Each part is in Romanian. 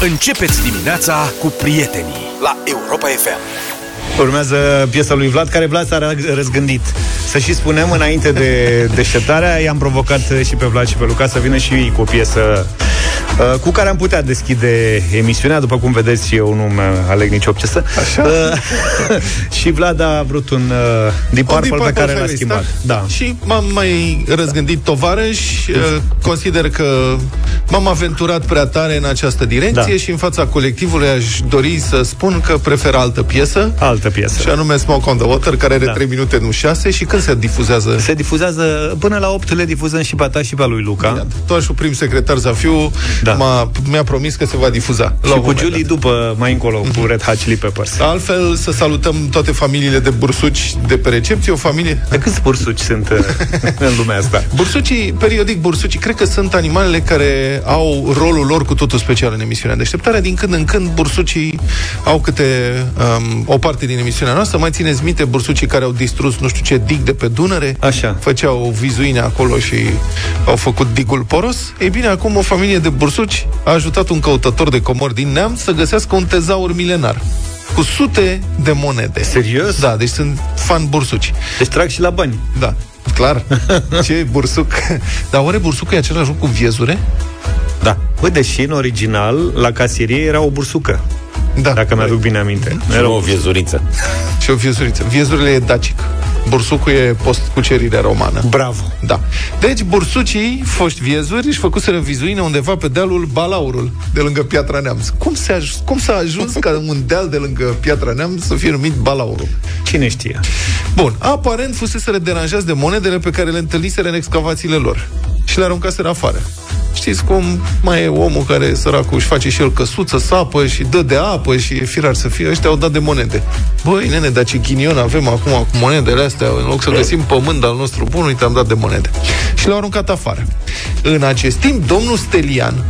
Începeți dimineața cu prietenii la Europa FM. Urmează piesa lui Vlad, care Vlad s-a răzgândit. Să și spunem, înainte de deșteptarea, i-am provocat și pe Vlad și pe Luca să vină și cu o piesă uh, cu care am putea deschide emisiunea. După cum vedeți, eu nu mă aleg nicio piesă. Așa? Uh, și Vlad a vrut un uh, Deep Purple pe care l-a schimbat. Da. Și m-am mai răzgândit tovarăș. Uh, consider că m-am aventurat prea tare în această direcție da. și în fața colectivului aș dori să spun că prefer altă piesă. Altă piesă. Și anume Smoke on the Water, care are da. 3 minute, nu 6. Și când se difuzează? Se difuzează până la 8 le difuzăm și pe ta și pe lui Luca. Bine, tu și prim secretar Zafiu da. m-a, mi-a promis că se va difuza. Și cu Julie după, mai încolo, mm-hmm. cu Red Hot Chili Peppers. Altfel, să salutăm toate familiile de bursuci de pe recepție, o familie... De câți bursuci sunt uh, în lumea asta? Bursucii, periodic bursucii, cred că sunt animalele care au rolul lor cu totul special în emisiunea deșteptare. Din când în când bursucii au câte um, o parte din emisiunea noastră. Mai țineți minte bursucii care au distrus nu știu ce dig de pe Dunăre? Așa. Făceau vizuine acolo și au făcut digul poros. Ei bine, acum o familie de bursuci a ajutat un căutător de comori din neam să găsească un tezaur milenar cu sute de monede. Serios? Da, deci sunt fan bursuci. Deci trag și la bani. Da, clar. Ce bursuc? Dar oare bursucul e același lucru cu viezure? Da. Băi, deși în original, la casierie era o bursucă. Da. Dacă mi-aduc bine aminte. Era o viezuriță. Și o viezuriță. Viezurile e dacic. Bursucul e post-cucerire romană. Bravo. Da. Deci, bursucii, foști viezuri, își făcuseră vizuine undeva pe dealul Balaurul, de lângă Piatra Neamț. Cum, se aj- cum s-a ajuns ca un deal de lângă Piatra Neamț să fie numit Balaurul? Cine știe? Bun. Aparent fuseseră deranjați de monedele pe care le întâlniseră în excavațiile lor și le aruncaseră afară. Știți cum mai e omul care, săracul, își face și el căsuță, sapă și dă de apă și e firar să fie. Ăștia au dat de monede. Băi, nene, dar ce ghinion avem acum cu monedele astea, în loc să găsim pământ al nostru bun, uite, am dat de monede. Și le-au aruncat afară. În acest timp, domnul Stelian,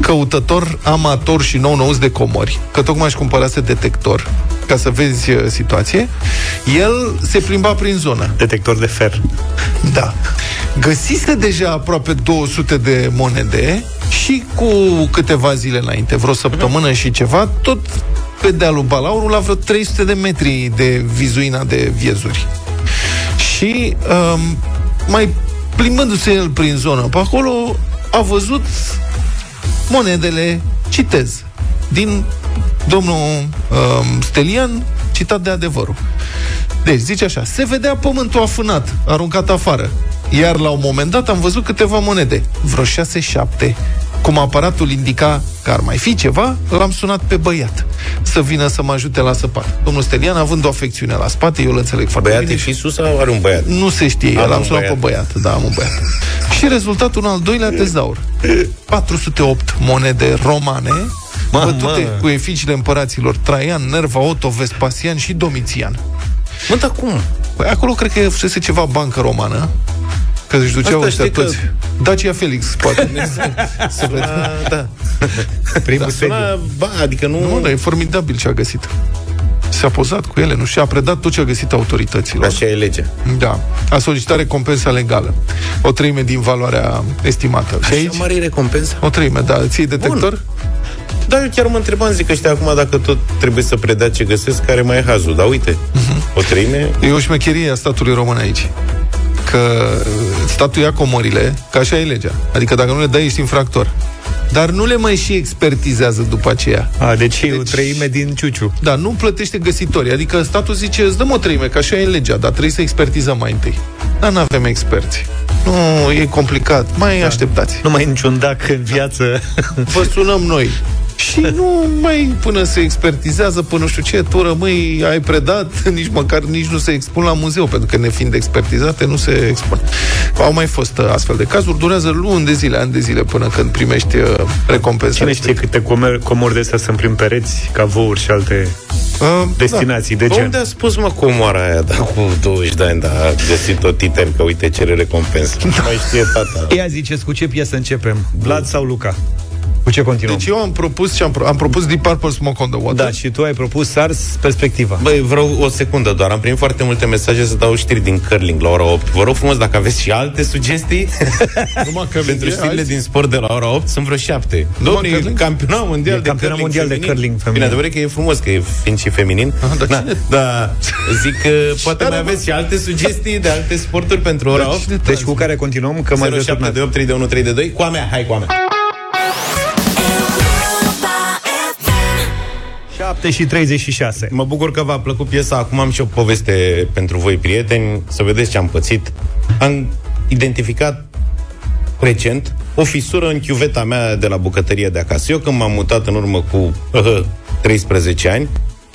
căutător amator și nou-nouț de comori, că tocmai își cumpărase detector, ca să vezi uh, situație, el se plimba prin zonă. Detector de fer. Da. Găsise deja aproape 200 de monede și cu câteva zile înainte, vreo săptămână și ceva, tot pe dealul Balaurul, la vreo 300 de metri de vizuina de viezuri. Și um, mai plimbându-se el prin zonă pe acolo, a văzut monedele, citez, din domnul um, Stelian, citat de adevărul. Deci, zice așa, se vedea pământul afânat, aruncat afară. Iar la un moment dat am văzut câteva monede, vreo 6-7. Cum aparatul indica că ar mai fi ceva, l-am sunat pe băiat să vină să mă ajute la săpat. Domnul Stelian, având o afecțiune la spate, eu îl înțeleg foarte băiat bine. Băiat e sus sau are un băiat? Nu se știe, eu l-am sunat băiat. pe băiat. Da, am un băiat. Și rezultatul, un al doilea tezaur. 408 monede romane, Mamă. bătute cu eficiile împăraților Traian, Nerva, Otto, Vespasian și Domitian. Mă, dar cum? Păi acolo cred că fusese ceva bancă romană, că își duceau ăștia toți. Că... Dacia Felix, poate. să vedem. Da. Primul da, suna, ba, adică nu... Nu, dar e formidabil ce a găsit. S-a pozat cu ele, nu și a predat tot ce a găsit autorităților. Așa e legea. Da. A solicitat recompensa legală. O treime din valoarea estimată. Așa și aici? mare recompensa? O treime, da. Ții detector? Bun. Da, eu chiar mă întrebam, zic ăștia acum dacă tot trebuie să predea ce găsesc, care mai e hazul. Dar uite, uh-huh. o treime... E o șmecherie a statului român aici că statul ia comorile, că așa e legea. Adică dacă nu le dai, ești infractor. Dar nu le mai și expertizează după aceea. A, deci, deci e o treime din ciuciu. Da, nu plătește găsitorii. Adică statul zice, îți dăm o treime, că așa e legea, dar trebuie să expertizăm mai întâi. Dar nu avem experți. Nu, e complicat. Mai da. așteptați. Nu mai e niciun dac în viață. Vă sunăm noi. Și nu mai până se expertizează, până nu știu ce, tu rămâi, ai predat, nici măcar nici nu se expun la muzeu, pentru că nefiind expertizate, nu se expun. Au mai fost uh, astfel de cazuri, durează luni de zile, ani de zile, până când primești uh, recompensa. Cine știe câte comer, comori de astea sunt prin pereți, cavouri și alte uh, destinații da. de gen. Unde a spus, mă, comoara aia, da, cu 20 de ani, da, a găsit tot item, că uite, cere recompensă. Da. Mai știe tata. Ia ziceți, cu ce piesă începem? Vlad sau Luca? Cu ce continuăm? Deci eu am propus și am, pro- am propus Deep Purple Smoke on the Water. Da, și tu ai propus SARS perspectiva. Băi, vreau o secundă doar. Am primit foarte multe mesaje să dau știri din curling la ora 8. Vă rog frumos, dacă aveți și alte sugestii Numai că pentru e știrile azi. din sport de la ora 8, sunt vreo șapte. Domnule, curling? campionat mondial E de campionat curling mondial de feminin. curling feminin. Bine, adevărat că e frumos, că e fiind și feminin. Ah, dar da, cine- da, zic că poate Dar mai nu- aveți și alte sugestii de alte sporturi pentru ora 8. cine Deci cu care continuăm, că mai 07 de 8 3 de 1 3 de 2 Cu a mea, hai cu a mea 7 și 36. Mă bucur că v-a plăcut piesa Acum am și o poveste pentru voi, prieteni Să vedeți ce am pățit Am identificat recent o fisură în chiuveta mea de la bucătărie de acasă. Eu când m-am mutat în urmă cu uh, 13 ani,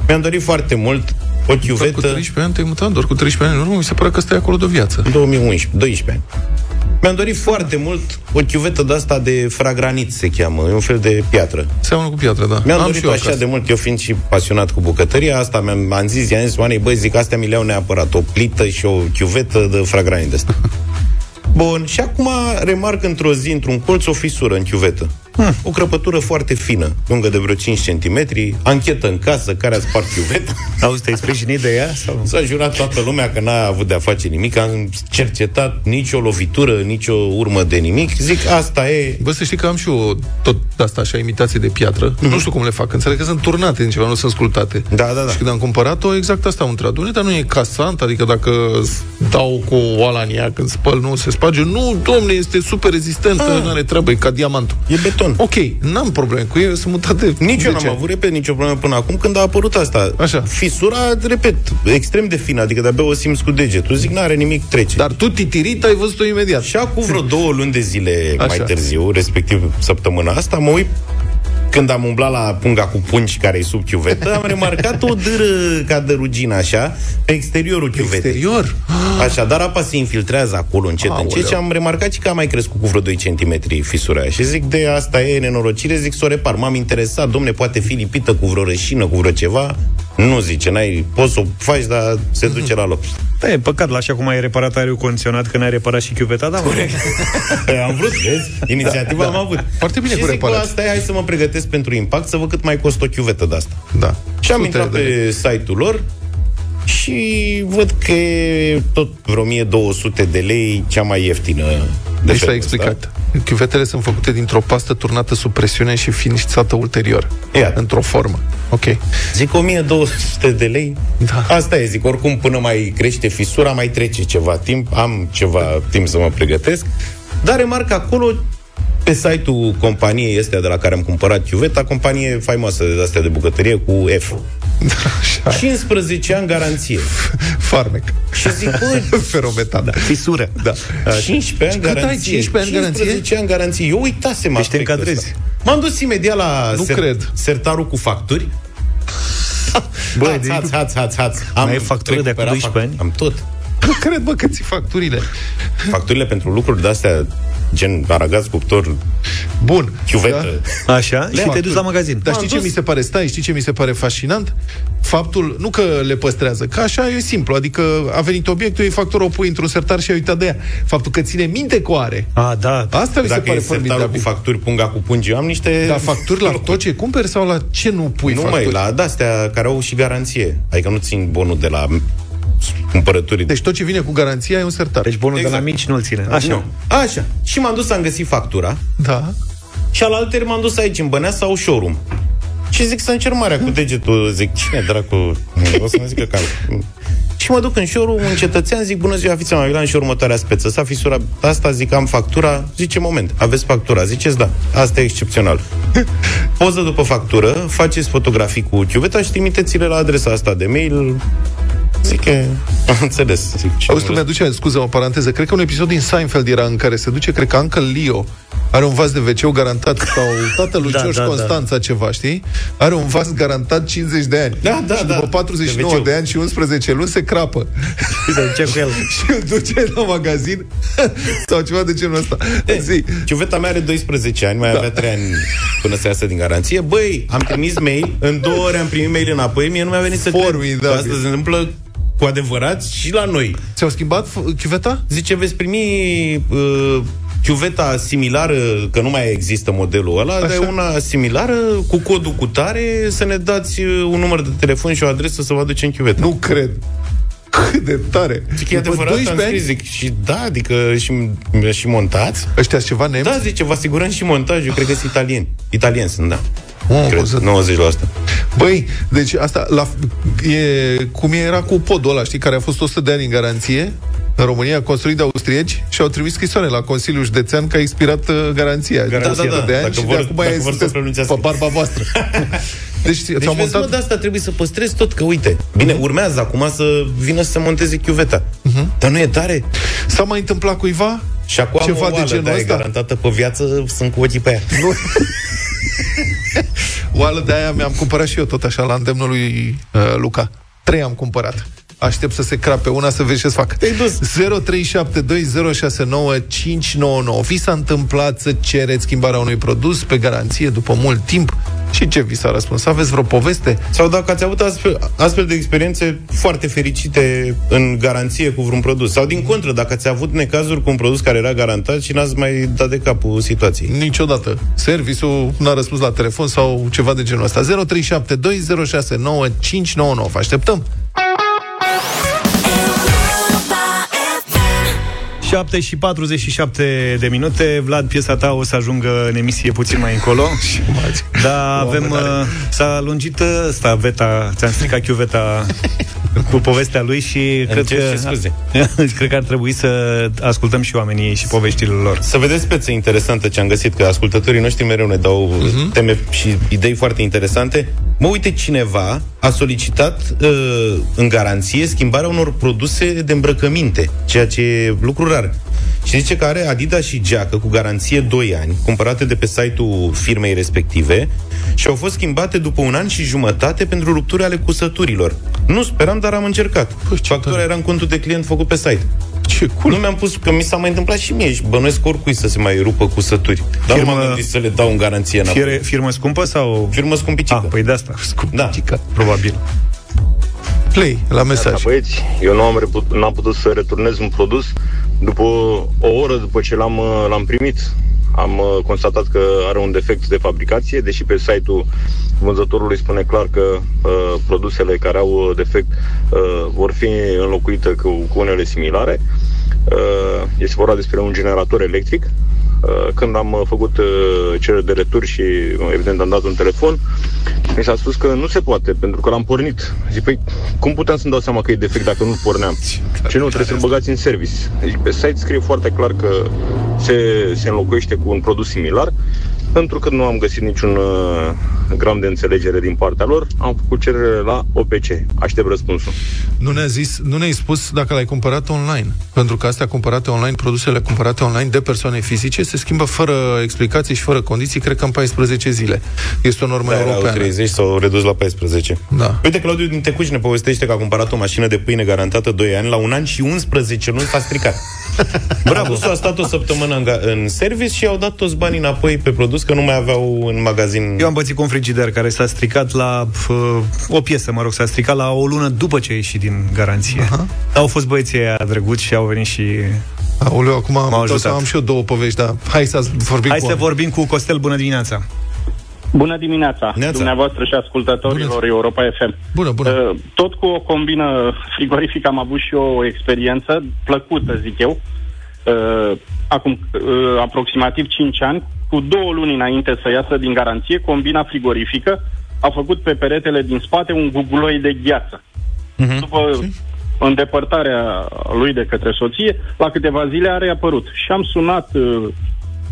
mi-am dorit foarte mult o Doar cu chiuvetă 13 ani te-ai mutat, doar cu 13 ani în urmă, mi se pare că stai acolo de o viață. în 2011, 12 ani. Mi-am dorit foarte mult o chiuvetă de asta de fragranit, se cheamă, e un fel de piatră. Seamănă cu piatră, da. Mi-am Am dorit și eu așa acasă. de mult, eu fiind și pasionat cu bucătăria, asta mi-am am zis, i-am zis oamenii, băi, zic, astea mi le-au neapărat, o plită și o chiuvetă de fragranit de asta. Bun, și acum remarc într-o zi, într-un colț, o fisură în chiuvetă. Hmm. O crăpătură foarte fină, lungă de vreo 5 cm, anchetă în casă, care a spart chiuveta. Auzi, te-ai sprijinit de ea? Sau? S-a jurat toată lumea că n-a avut de-a face nimic, am cercetat nicio lovitură, nicio urmă de nimic. Zic, asta e... Bă, să știi că am și eu tot asta, așa, imitații de piatră. Mm-hmm. Nu știu cum le fac. Înțeleg că sunt turnate în ceva, nu sunt sculptate. Da, da, da. Și când am cumpărat-o, exact asta am întrebat. Dom'le, dar nu e casant? Adică dacă dau cu oala în ea când spăl, nu se sparge? Nu, domne, este super rezistentă, Ah. nu are treabă, e ca diamantul. E beton. Ok, n-am probleme cu ei, sunt mutat de Nici eu 10 n-am ani. avut, repet, nicio problemă până acum când a apărut asta. Așa. Fisura, repet, extrem de fină, adică de-abia o simți cu degetul. Zic, n-are nimic, trece. Dar tu, titirit, ai văzut-o imediat. Și acum vreo două luni de zile Așa. mai târziu, respectiv săptămâna asta, mă uit când am umblat la punga cu pungi care e sub chiuvetă, am remarcat o dâră ca de rugină, așa, pe exteriorul chiuvetei. Exterior? Așa, dar apa se infiltrează acolo încet, Aoleu. încet și am remarcat și că a mai crescut cu vreo 2 cm fisura aia. Și zic, de asta e nenorocire, zic să o repar. M-am interesat, domne, poate fi lipită cu vreo rășină, cu vreo ceva. Nu zice, n-ai, poți să o faci, dar se duce la loc. Da, e păcat, la așa cum ai reparat aerul condiționat, că n-ai reparat și chiuveta, da, mă. am vrut, vezi? Inițiativa am avut. Foarte bine și cu zic, bă, reparații. asta e, hai să mă pregătesc pentru impact, să văd cât mai costă o chiuvetă de asta. Da. Și am Sute intrat de lei. pe site-ul lor și văd că e tot vreo 1200 de lei cea mai ieftină. De Deci s-a felul explicat. Chiuvetele sunt făcute dintr-o pastă turnată sub presiune și finisțată ulterior. Iată. Într-o formă. Ok. Zic 1200 de lei. Da. Asta e, zic, oricum până mai crește fisura, mai trece ceva timp, am ceva timp să mă pregătesc. Dar remarc acolo pe site-ul companiei este de la care am cumpărat chiuveta, companie faimoasă de astea de bucătărie cu F. Așa. 15 ani garanție. Farmec. Și zic, bă, Ferometan. Da. Fisură. da. 15 ani cât ai? garanție. 15 ani garanție? 15 ani garanție. Eu uitasem Deci te aspectul încadrezi. ăsta. M-am dus imediat la Nu cred. sertarul cu facturi. Bă, haț, deci- haț, haț, haț, haț. Mai ai factură de acum recuperat 12 ani? fac- Am tot. Nu cred, bă, că ți facturile. Facturile pentru lucruri de-astea, gen aragaz, cuptor, Bun. chiuvetă. Așa, și te facturi. duci la magazin. Dar M-am știi ce dus. mi se pare? Stai, știi ce mi se pare fascinant? Faptul, nu că le păstrează, că așa e simplu, adică a venit obiectul, e factură, o pui într-un sertar și ai uitat de ea. Faptul că ține minte cu are. A, da. Asta mi se Dacă pare e sertarul cu formidabil. facturi, punga cu pungi, eu am niște... Dar facturi la tot ce cumperi sau la ce nu pui nu facturi? mai, la de-astea care au și garanție. Adică nu țin bonul de la cumpărături. Deci tot ce vine cu garanția e un sertar. Deci bonul Exact. de la mici nu-l ține. Așa. Nu. Așa. Și m-am dus, am găsit factura Da. și al alter m-am dus aici, în Băneasa sau showroom. Și zic să încerc marea cu degetul, zic, cine dracu, o să-mi zică că... Și mă duc în showroom, un cetățean, zic, bună ziua, fiți mai și următoarea speță. S-a fisura asta, zic, am factura. Zice, moment, aveți factura? Ziceți, da, asta e excepțional. Poză după factură, faceți fotografii cu chiuveta și trimiteți-le la adresa asta de mail. Zic că am înțeles. Zic, ce Auzi, tu mi-aduce, scuză o paranteză, cred că un episod din Seinfeld era în care se duce, cred că Uncle Leo are un vas de wc garantat sau tatăl lui Da, George da, da. Constanța ceva, știi? Are un vas garantat 50 de ani. Da, da, și da. după 49 De de ani și 11 luni se crapă. Ce cu el? și îl duce la magazin sau ceva de genul ăsta. Zi. Ciuveta mea are 12 ani, mai da. avea 3 ani până să iasă din garanție. Băi, am trimis mail, în două ore am primit mail înapoi, mie nu mi-a venit să cred. Formidabil. Asta se întâmplă cu adevărat și la noi. Ți-au schimbat f- chiuveta? Zice, veți primi uh, chiuveta similară, că nu mai există modelul ăla, Așa. dar e una similară, cu codul cu tare, să ne dați uh, un număr de telefon și o adresă să vă aducem chiuveta. Nu cred. Cât de tare. Zic, e adevărat, am scris, zic, și da, adică și, și montați? Ăștia ceva nemți? Da, zice, vă asigurăm și montajul, cred că sunt italieni. Italieni sunt, da. Oh, Cred, să- 90%. Băi, deci asta la, e cum era cu podul ăla, știi, care a fost 100 de ani în garanție în România, construit de austrieci și au trimis scrisoare la Consiliul Județean că a expirat uh, garanția. Garanția, de 100 da, de ani dacă și vor- de acum dacă e vor să sunteți prelungească. pe barba voastră. deci, Deci ți-au vezi, mă, montat... de asta trebuie să păstrezi tot, că uite, bine, urmează acum să vină să se monteze chiuveta. Dar nu e tare? S-a mai întâmplat cuiva Și acum ceva am o de oală genul de-aia ăsta? garantată pe viață, sunt cu ochii pe ea. Oală de aia mi-am cumpărat și eu tot așa la îndemnul lui uh, Luca. Trei am cumpărat. Aștept să se crape una să vezi ce-ți fac. Te-ai dus. 0372069599. Vi s-a întâmplat să cereți schimbarea unui produs pe garanție după mult timp? Și ce vi s-a răspuns? Aveți vreo poveste? Sau dacă ați avut astfel, astfel de experiențe foarte fericite în garanție cu vreun produs. Sau din contră, dacă ați avut necazuri cu un produs care era garantat și n-ați mai dat de capul situației. Niciodată. Serviciul n-a răspuns la telefon sau ceva de genul ăsta. 0372069599. Vă așteptăm! 7 și 47 de minute Vlad, piesa ta o să ajungă în emisie puțin mai încolo Dar avem uh, S-a lungit uh, ăsta veta Ți-am stricat chiuveta Cu povestea lui și cred cer că, și scuze. cred că ar trebui să ascultăm și oamenii și poveștile lor Să vedeți speță interesantă ce am găsit, că ascultătorii noștri mereu ne dau uh-huh. teme și idei foarte interesante. Mă uite, cineva a solicitat uh, în garanție schimbarea unor produse de îmbrăcăminte, ceea ce e lucru rar. Și zice că are Adidas și geacă cu garanție 2 ani, cumpărate de pe site-ul firmei respective și au fost schimbate după un an și jumătate pentru rupturi ale cusăturilor. Nu speram, dar am încercat. Păi, ce Factura tare. era în contul de client făcut pe site. Ce Cool. Nu mi-am pus, că mi s-a mai întâmplat și mie și bănuiesc oricui să se mai rupă cu sături. Dar Firmă- nu m-am gândit să le dau în garanție înapoi. Fire, Firmă scumpă sau... Firmă scumpicică. Ah, păi de asta Da. Probabil Play la mesaj. Da, băieți, eu nu am reput, n-am putut să returnez un produs după o oră după ce l-am, uh, l-am primit. Am uh, constatat că are un defect de fabricație, deși pe site-ul vânzătorului spune clar că uh, produsele care au uh, defect uh, vor fi înlocuite cu, cu unele similare. Uh, este vorba despre un generator electric. Uh, când am uh, făcut uh, cerere de retur și uh, evident am dat un telefon, mi s-a spus că nu se poate, pentru că l-am pornit. Zic, păi, cum puteam să-mi dau seama că e defect dacă nu-l porneam? Ce nu, trebuie să-l băgați în service. Deci pe site scrie foarte clar că se, se înlocuiește cu un produs similar. Pentru că nu am găsit niciun uh, gram de înțelegere din partea lor, am făcut cerere la OPC. Aștept răspunsul. Nu ne-a zis, nu ne-ai spus dacă l-ai cumpărat online. Pentru că astea cumpărate online, produsele cumpărate online de persoane fizice, se schimbă fără explicații și fără condiții, cred că în 14 zile. Este o normă Da, erau europeană. 30 sau redus la 14. Da. Uite, Claudiu din Tecuci ne povestește că a cumpărat o mașină de pâine garantată 2 ani, la un an și 11 luni s-a stricat. Bravo, a stat o săptămână în, ga- în service și au dat toți banii înapoi pe produs, că nu mai aveau în magazin. Eu am pățit cu un frigider care s-a stricat la uh, o piesă, mă rog, s-a stricat la o lună după ce a ieșit din garanție. Uh-huh. Au fost băieții aia drăguți și au venit și... Aoleu, acum am, ajutat. să am și eu două povești, dar hai să vorbim Hai cu să vorbim cu Costel, bună dimineața! Bună dimineața, Neața. dumneavoastră și ascultătorilor Bună. Europa FM. Bună, bună. Uh, Tot cu o combină frigorifică am avut și eu o experiență plăcută, zic eu. Uh, Acum uh, aproximativ 5 ani, cu două luni înainte să iasă din garanție, combina frigorifică a făcut pe peretele din spate un guguloi de gheață. După îndepărtarea lui de către soție, la câteva zile a reapărut. Și am sunat uh,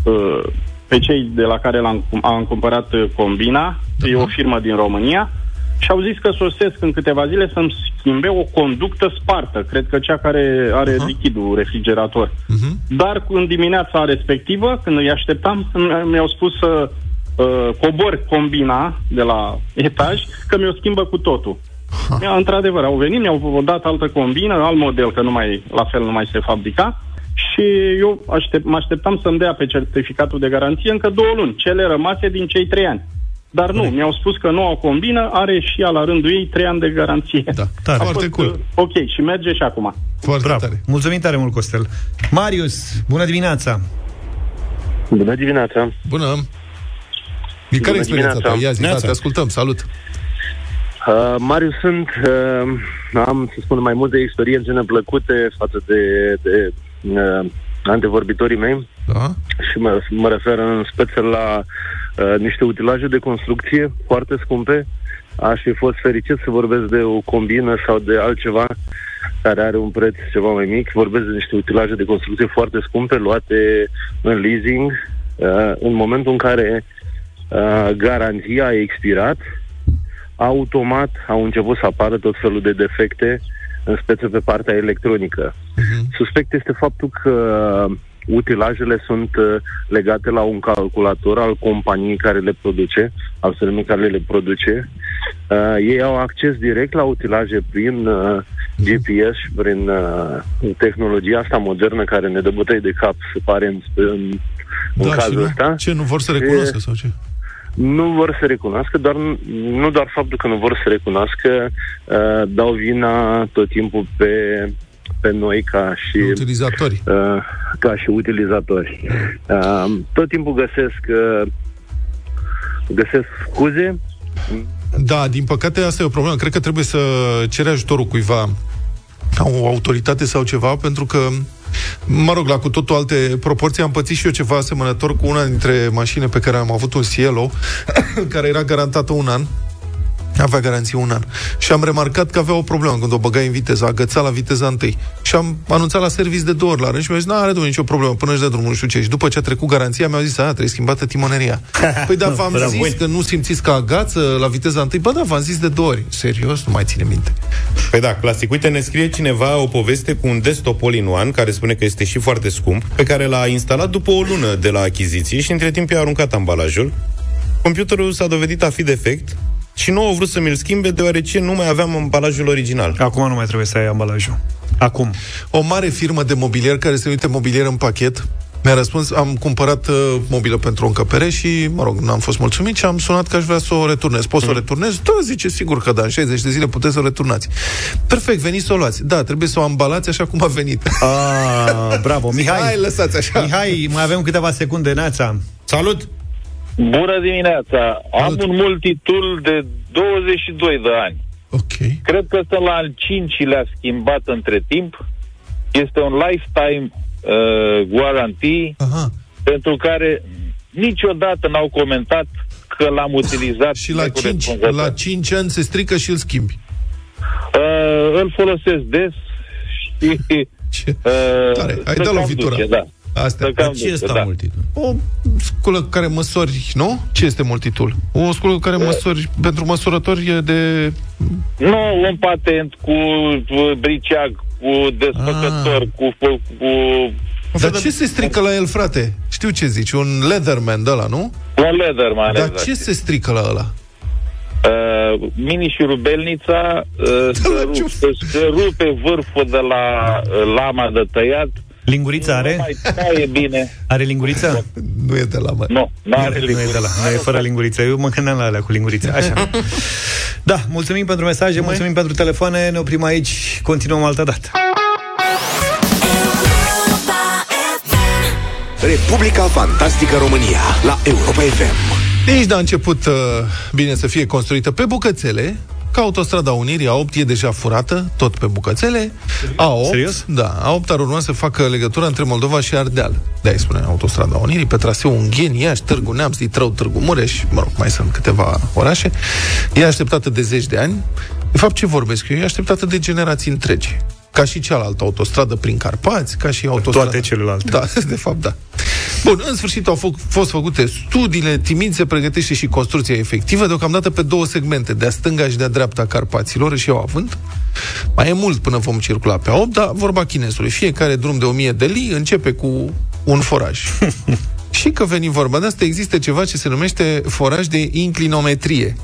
uh, pe cei de la care l-am, am cumpărat uh, combina, e o firmă din România, și au zis că sosesc în câteva zile să-mi schimbe o conductă spartă, cred că cea care are uh-huh. lichidul refrigerator. Uh-huh. Dar în dimineața respectivă, când îi așteptam, mi- mi-au spus să uh, cobor combina de la etaj, că mi-o schimbă cu totul. Mi-a, într-adevăr, au venit, mi-au dat altă combină, alt model, că nu mai, la fel nu mai se fabrica, și eu aștept, mă așteptam să-mi dea pe certificatul de garanție încă două luni, cele rămase din cei trei ani. Dar nu, mi-au spus că noua combină are și ea la rândul ei trei ani de garanție. Da, tare. A Foarte fost, cool. uh, Ok, și merge și acum. Foarte Bravo! tare. Mulțumim tare mult, Costel! Marius, bună dimineața! Bună dimineața! Bună! E care Bună experiența ta? dimineața. Ia zi, da, Neața. te ascultăm, salut! Uh, Marius sunt, uh, am, să spun, mai multe experiențe neplăcute față de, de uh, antevorbitorii mei Da? și mă, mă refer în speță la uh, niște utilaje de construcție foarte scumpe. Aș fi fost fericit să vorbesc de o combină sau de altceva care are un preț ceva mai mic. Vorbesc de niște utilaje de construcție foarte scumpe luate în leasing uh, în momentul în care uh, garanția a expirat automat au început să apară tot felul de defecte, în speță pe partea electronică. Suspect este faptul că utilajele sunt uh, legate la un calculator al companiei care le produce, al firmei care le produce. Uh, ei au acces direct la utilaje prin uh, GPS și prin uh, tehnologia asta modernă care ne dă bătăi de cap, se pare, în, în, în da, și cazul nu? ăsta. Ce, nu vor să recunoască E- sau ce? Nu vor să recunoască, doar, nu doar faptul că nu vor să recunoască, uh, dau vina tot timpul pe, pe noi ca și, Utilizatori. uh, ca și utilizatori. Uh, tot timpul găsesc, uh, găsesc scuze. Da, din păcate asta e o problemă. Cred că trebuie să cere ajutorul cuiva ca o autoritate sau ceva, pentru că mă rog, la cu totul alte proporții am pățit și eu ceva asemănător cu una dintre mașini pe care am avut un Cielo, care era garantată un an, avea garanție un an. Și am remarcat că avea o problemă când o băgai în viteză, agăța la viteza întâi. Și am anunțat la service de două ori la rând și mi-a zis, nu are domnule nicio problemă, până își dă drumul, nu știu ce. Și după ce a trecut garanția, mi-au zis, a, trebuie schimbată timoneria. păi da, v-am Bravo. zis că nu simțiți că agață la viteza întâi? Bă, da, v-am zis de două ori. Serios? Nu mai ține minte. Păi da, clasic. Uite, ne scrie cineva o poveste cu un desktop all-in-one, care spune că este și foarte scump, pe care l-a instalat după o lună de la achiziție și între timp i-a aruncat ambalajul. Computerul s-a dovedit a fi defect și nu au vrut să mi-l schimbe deoarece nu mai aveam ambalajul original. Acum nu mai trebuie să ai ambalajul. Acum. O mare firmă de mobilier care se numește Mobilier în pachet mi-a răspuns, am cumpărat uh, mobilă pentru o încăpere și, mă rog, n-am fost mulțumit și am sunat că aș vrea să o returnez. Poți să o returnez? Da, zice, sigur că da, în 60 de zile puteți să o returnați. Perfect, veniți să o luați. Da, trebuie să o ambalați așa cum a venit. Ah, bravo. Mihai, Hai, lăsați așa. Mihai, mai avem câteva secunde, Neața. Salut! Bună dimineața! Am Salut. un multitool de 22 de ani. Ok. Cred că ăsta la al cincilea schimbat între timp. Este un lifetime uh, guarantee Aha. pentru care niciodată n-au comentat că l-am utilizat Și la 5, necorespunzător. la 5 ani se strică și îl schimbi. Uh, îl folosesc des și Ce? uh, Tare. Ai să dat cam lovitura. duce, da. Astea. Să cam Ce duce, este da. multitul? O sculă care măsori, nu? Ce este multitul? O sculă care măsori, pentru măsurători e de... Nu, un patent cu uh, briceag, cu desfăcător, Ah. cu, cu, cu Dar ce se strică la el, frate? Știu ce zici, un Leatherman de ăla, nu? un Leatherman, Dar exact. ce se strică la ăla? Uh, mini și rubelnița uh, se, la rup, ce- se rupe vârful de la uh, lama de tăiat. Lingurița Nu are? mai taie bine. Are linguriță? Nu e de la mă. Nu, Nu n-are are, nu e linguriță. de la, nu e fără linguriță. Eu mă gândeam la alea cu linguriță. Așa. Da, mulțumim pentru mesaje, mulțumim pentru telefoane. Ne oprim aici, continuăm altă dată. Republica Fantastică România la Europa FM. Nici n-a început uh, bine să fie construită pe bucățele, ca autostrada Unirii A8 e deja furată, tot pe bucățele. A8, Serios? Da, A8 ar urma să facă legătura între Moldova și Ardeal. de îi spune autostrada Unirii, pe traseul Ungheni, Iași, Târgu Neamț, Ditrău, Târgu Mureș, mă rog, mai sunt câteva orașe. E așteptată de zeci de ani. De fapt, ce vorbesc eu? E așteptată de generații întregi. Ca și cealaltă autostradă prin Carpați, ca și autostradă... Toate celelalte. Da, de fapt, da. Bun, în sfârșit au f- fost făcute studiile, timid se pregătește și construcția efectivă, deocamdată pe două segmente, de-a stânga și de-a dreapta Carpaților și au avânt. Mai e mult până vom circula pe 8, dar vorba chinesului. Fiecare drum de 1000 de lei începe cu un foraj. și că veni vorba de asta, există ceva ce se numește foraj de inclinometrie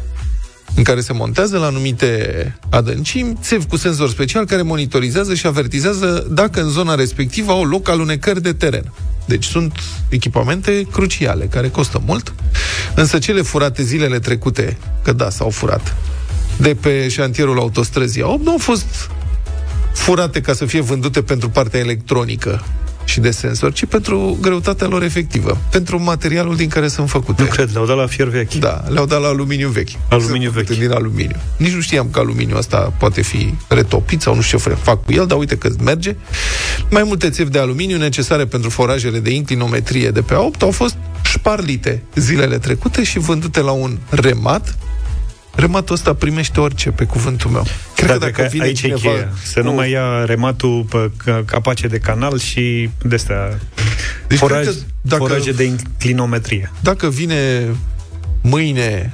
în care se montează la anumite adâncimi țevi cu senzor special care monitorizează și avertizează dacă în zona respectivă au loc alunecări de teren. Deci sunt echipamente cruciale, care costă mult, însă cele furate zilele trecute, că da, s-au furat, de pe șantierul autostrăzii A8, nu au fost furate ca să fie vândute pentru partea electronică și de sensori, ci pentru greutatea lor efectivă, pentru materialul din care sunt făcute. Nu cred, le-au dat la fier vechi. Da, le-au dat la aluminiu vechi. Aluminiu Sunt făcute vechi. Din aluminiu. Nici nu știam că aluminiul ăsta poate fi retopit sau nu știu ce fac cu el, dar uite că merge. Mai multe țevi de aluminiu necesare pentru forajele de inclinometrie de pe A8 au fost șparlite zilele trecute și vândute la un remat. Rematul ăsta primește orice, pe cuvântul meu. Cred Da, că cred dacă că vine aici e cineva cheia. Să nu cu- mai ia rematul pe ca- capace de canal și de astea Deci foraj, cred că dacă- foraje de inclinometrie. Dacă vine mâine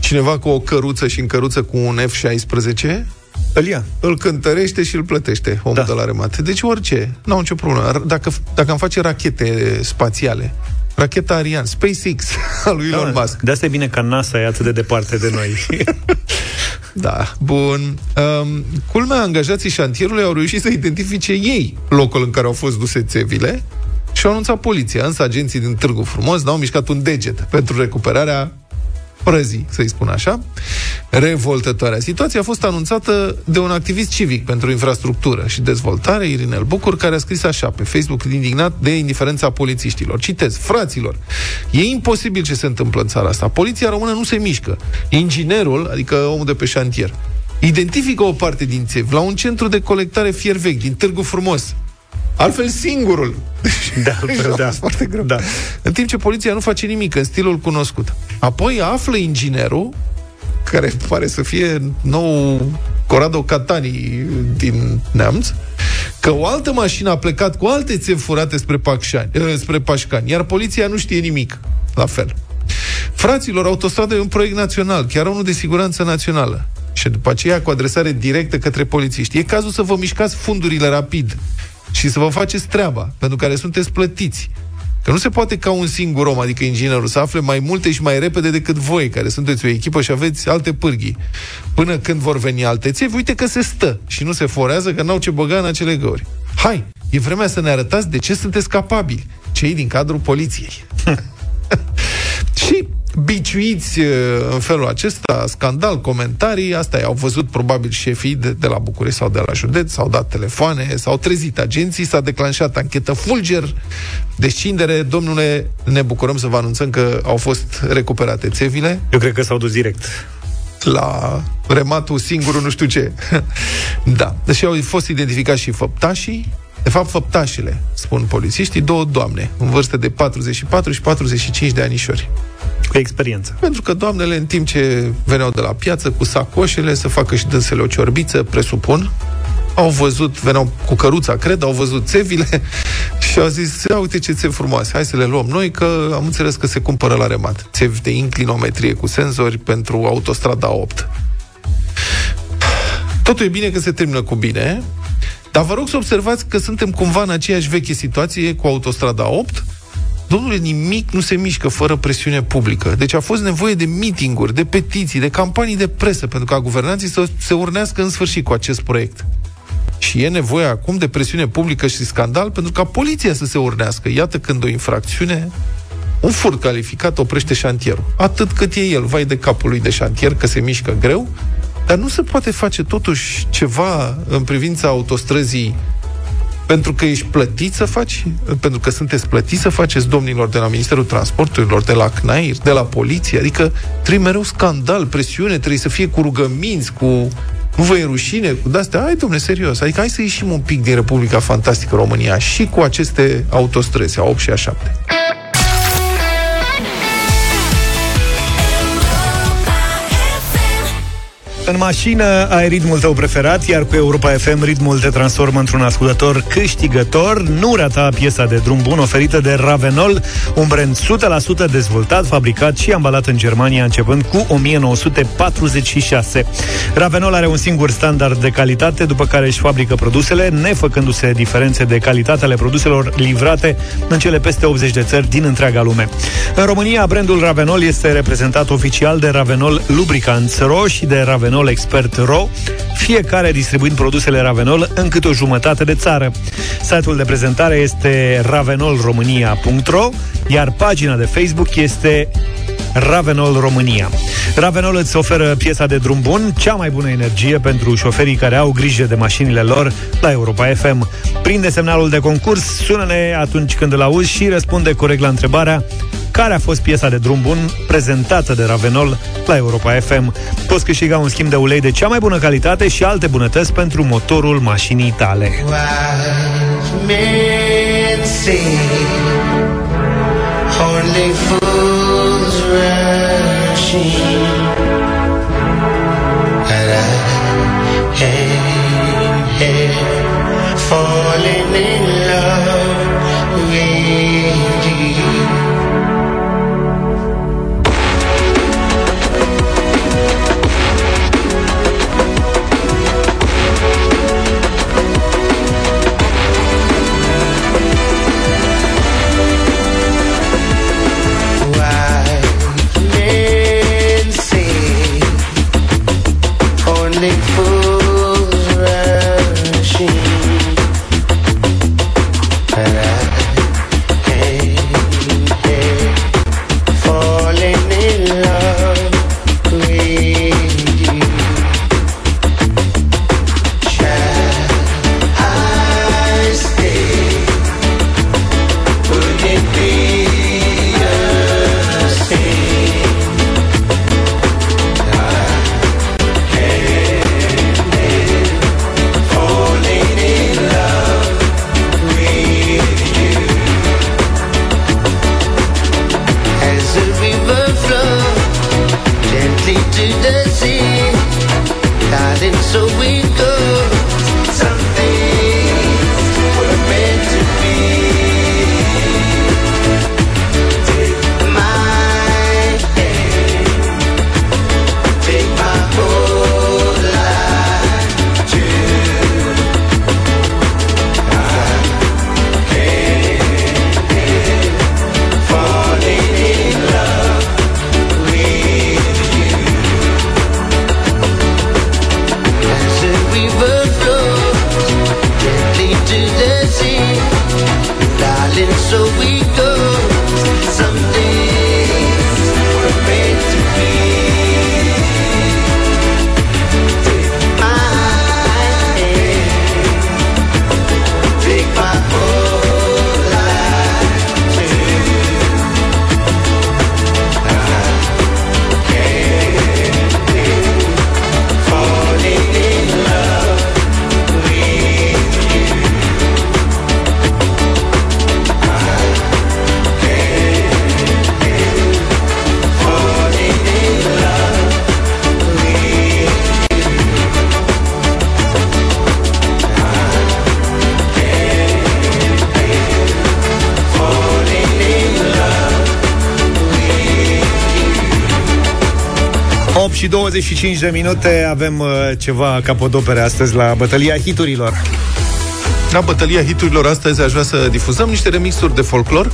cineva cu o căruță și în căruță cu un F-16, Îl ia. îl cântărește și îl plătește omul Da. de la remat. Deci orice, n-au nicio problemă. Dacă, dacă am face rachete spațiale, racheta Ariane, SpaceX, a lui Elon Da, Musk. De asta e bine că NASA e atât de departe de noi. Da, bun. Um, culmea, angajații șantierului au reușit să identifice ei locul în care au fost duse țevile și au anunțat poliția. Însă agenții din Târgu Frumos n-au mișcat un deget pentru recuperarea prăzii, să-i spun așa. Revoltătoarea situație a fost anunțată de un activist civic pentru infrastructură și dezvoltare, Irinel Bucur, care a scris așa pe Facebook, indignat de indiferența polițiștilor. Citez, fraților, e imposibil ce se întâmplă în țara asta. Poliția română nu se mișcă. Inginerul, adică omul de pe șantier, identifică o parte din țevi la un centru de colectare fier vechi din Târgu Frumos. Altfel singurul. De altfel, a da. fost foarte greu. Da. În timp ce poliția nu face nimic în stilul cunoscut. Apoi află inginerul, care pare să fie nou Corrado Catani din Neamț, că o altă mașină a plecat cu alte țevi furate spre, Pacșani, eh, spre Pașcani, iar poliția nu știe nimic. La fel. Fraților, autostradă e un proiect național, chiar unul de siguranță națională. Și după aceea cu adresare directă către polițiști. E cazul să vă mișcați fundurile rapid și să vă faceți treaba, pentru care sunteți plătiți. Că nu se poate ca un singur om, adică inginerul, să afle mai multe și mai repede decât voi, care sunteți o echipă și aveți alte pârghii. Până când vor veni alte țevi, uite că se stă și nu se forează, că n-au ce băga în acele găuri. Hai, e vremea să ne arătați de ce sunteți capabili, cei din cadrul poliției. și biciuiți uh, în felul acesta, scandal, comentarii, asta au văzut probabil șefii de, de la București sau de la județ, s-au dat telefoane, s-au trezit agenții, s-a declanșat anchetă fulger, descindere, domnule, ne bucurăm să vă anunțăm că au fost recuperate țevile Eu cred că s-au dus direct. la rematul singurul nu știu ce. da. Deci au fost identificați și făptașii, de fapt făptașile, spun polițiștii, două doamne, în vârstă de 44 și 45 de anișori. Cu experiență. Pentru că doamnele, în timp ce veneau de la piață cu sacoșele să facă și dânsele o ciorbiță, presupun, au văzut, veneau cu căruța, cred, au văzut țevile și au zis, ia uite ce țevi frumoase, hai să le luăm noi, că am înțeles că se cumpără la remat. Țevi de inclinometrie cu senzori pentru autostrada 8. Totul e bine că se termină cu bine, dar vă rog să observați că suntem cumva în aceeași veche situație cu autostrada 8, Domnule, nimic nu se mișcă fără presiune publică. Deci a fost nevoie de mitinguri, de petiții, de campanii de presă, pentru ca guvernanții să se urnească în sfârșit cu acest proiect. Și e nevoie acum de presiune publică și scandal pentru ca poliția să se urnească. Iată când o infracțiune, un furt calificat oprește șantierul. Atât cât e el, vai de capul lui de șantier, că se mișcă greu, dar nu se poate face totuși ceva în privința autostrăzii pentru că ești plătit să faci, pentru că sunteți plătiți să faceți domnilor de la Ministerul Transporturilor, de la CNAIR, de la poliție, adică trebuie mereu scandal, presiune, trebuie să fie cu rugăminți, cu nu vă e rușine cu de-astea? Hai, domne, serios. Adică hai să ieșim un pic din Republica Fantastică România și cu aceste autostrăzi, a 8 și a 7. În mașină ai ritmul tău preferat, iar cu Europa FM ritmul te transformă într-un ascultător câștigător. Nu rata piesa de drum bun oferită de Ravenol, un brand 100% dezvoltat, fabricat și ambalat în Germania începând cu 1946. Ravenol are un singur standard de calitate, după care își fabrică produsele, nefăcându-se diferențe de calitate ale produselor livrate în cele peste 80 de țări din întreaga lume. În România, brandul Ravenol este reprezentat oficial de Ravenol Lubricants RO și de Ravenol Expert RO, fiecare distribuind produsele Ravenol în câte o jumătate de țară. Site-ul de prezentare este ravenolromânia.ro, iar pagina de Facebook este Ravenol România. Ravenol îți oferă piesa de drum bun, cea mai bună energie pentru șoferii care au grijă de mașinile lor la Europa FM. prinde semnalul de concurs, sună-ne atunci când îl auzi și răspunde corect la întrebarea care a fost piesa de drum bun prezentată de Ravenol la Europa FM. Poți câștiga un schimb de ulei de cea mai bună calitate și alte bunătăți pentru motorul mașinii tale. Only fools rushing 25 de minute avem uh, ceva capodopere astăzi la bătălia hiturilor. La bătălia hiturilor astăzi aș vrea să difuzăm niște remixuri de folclor.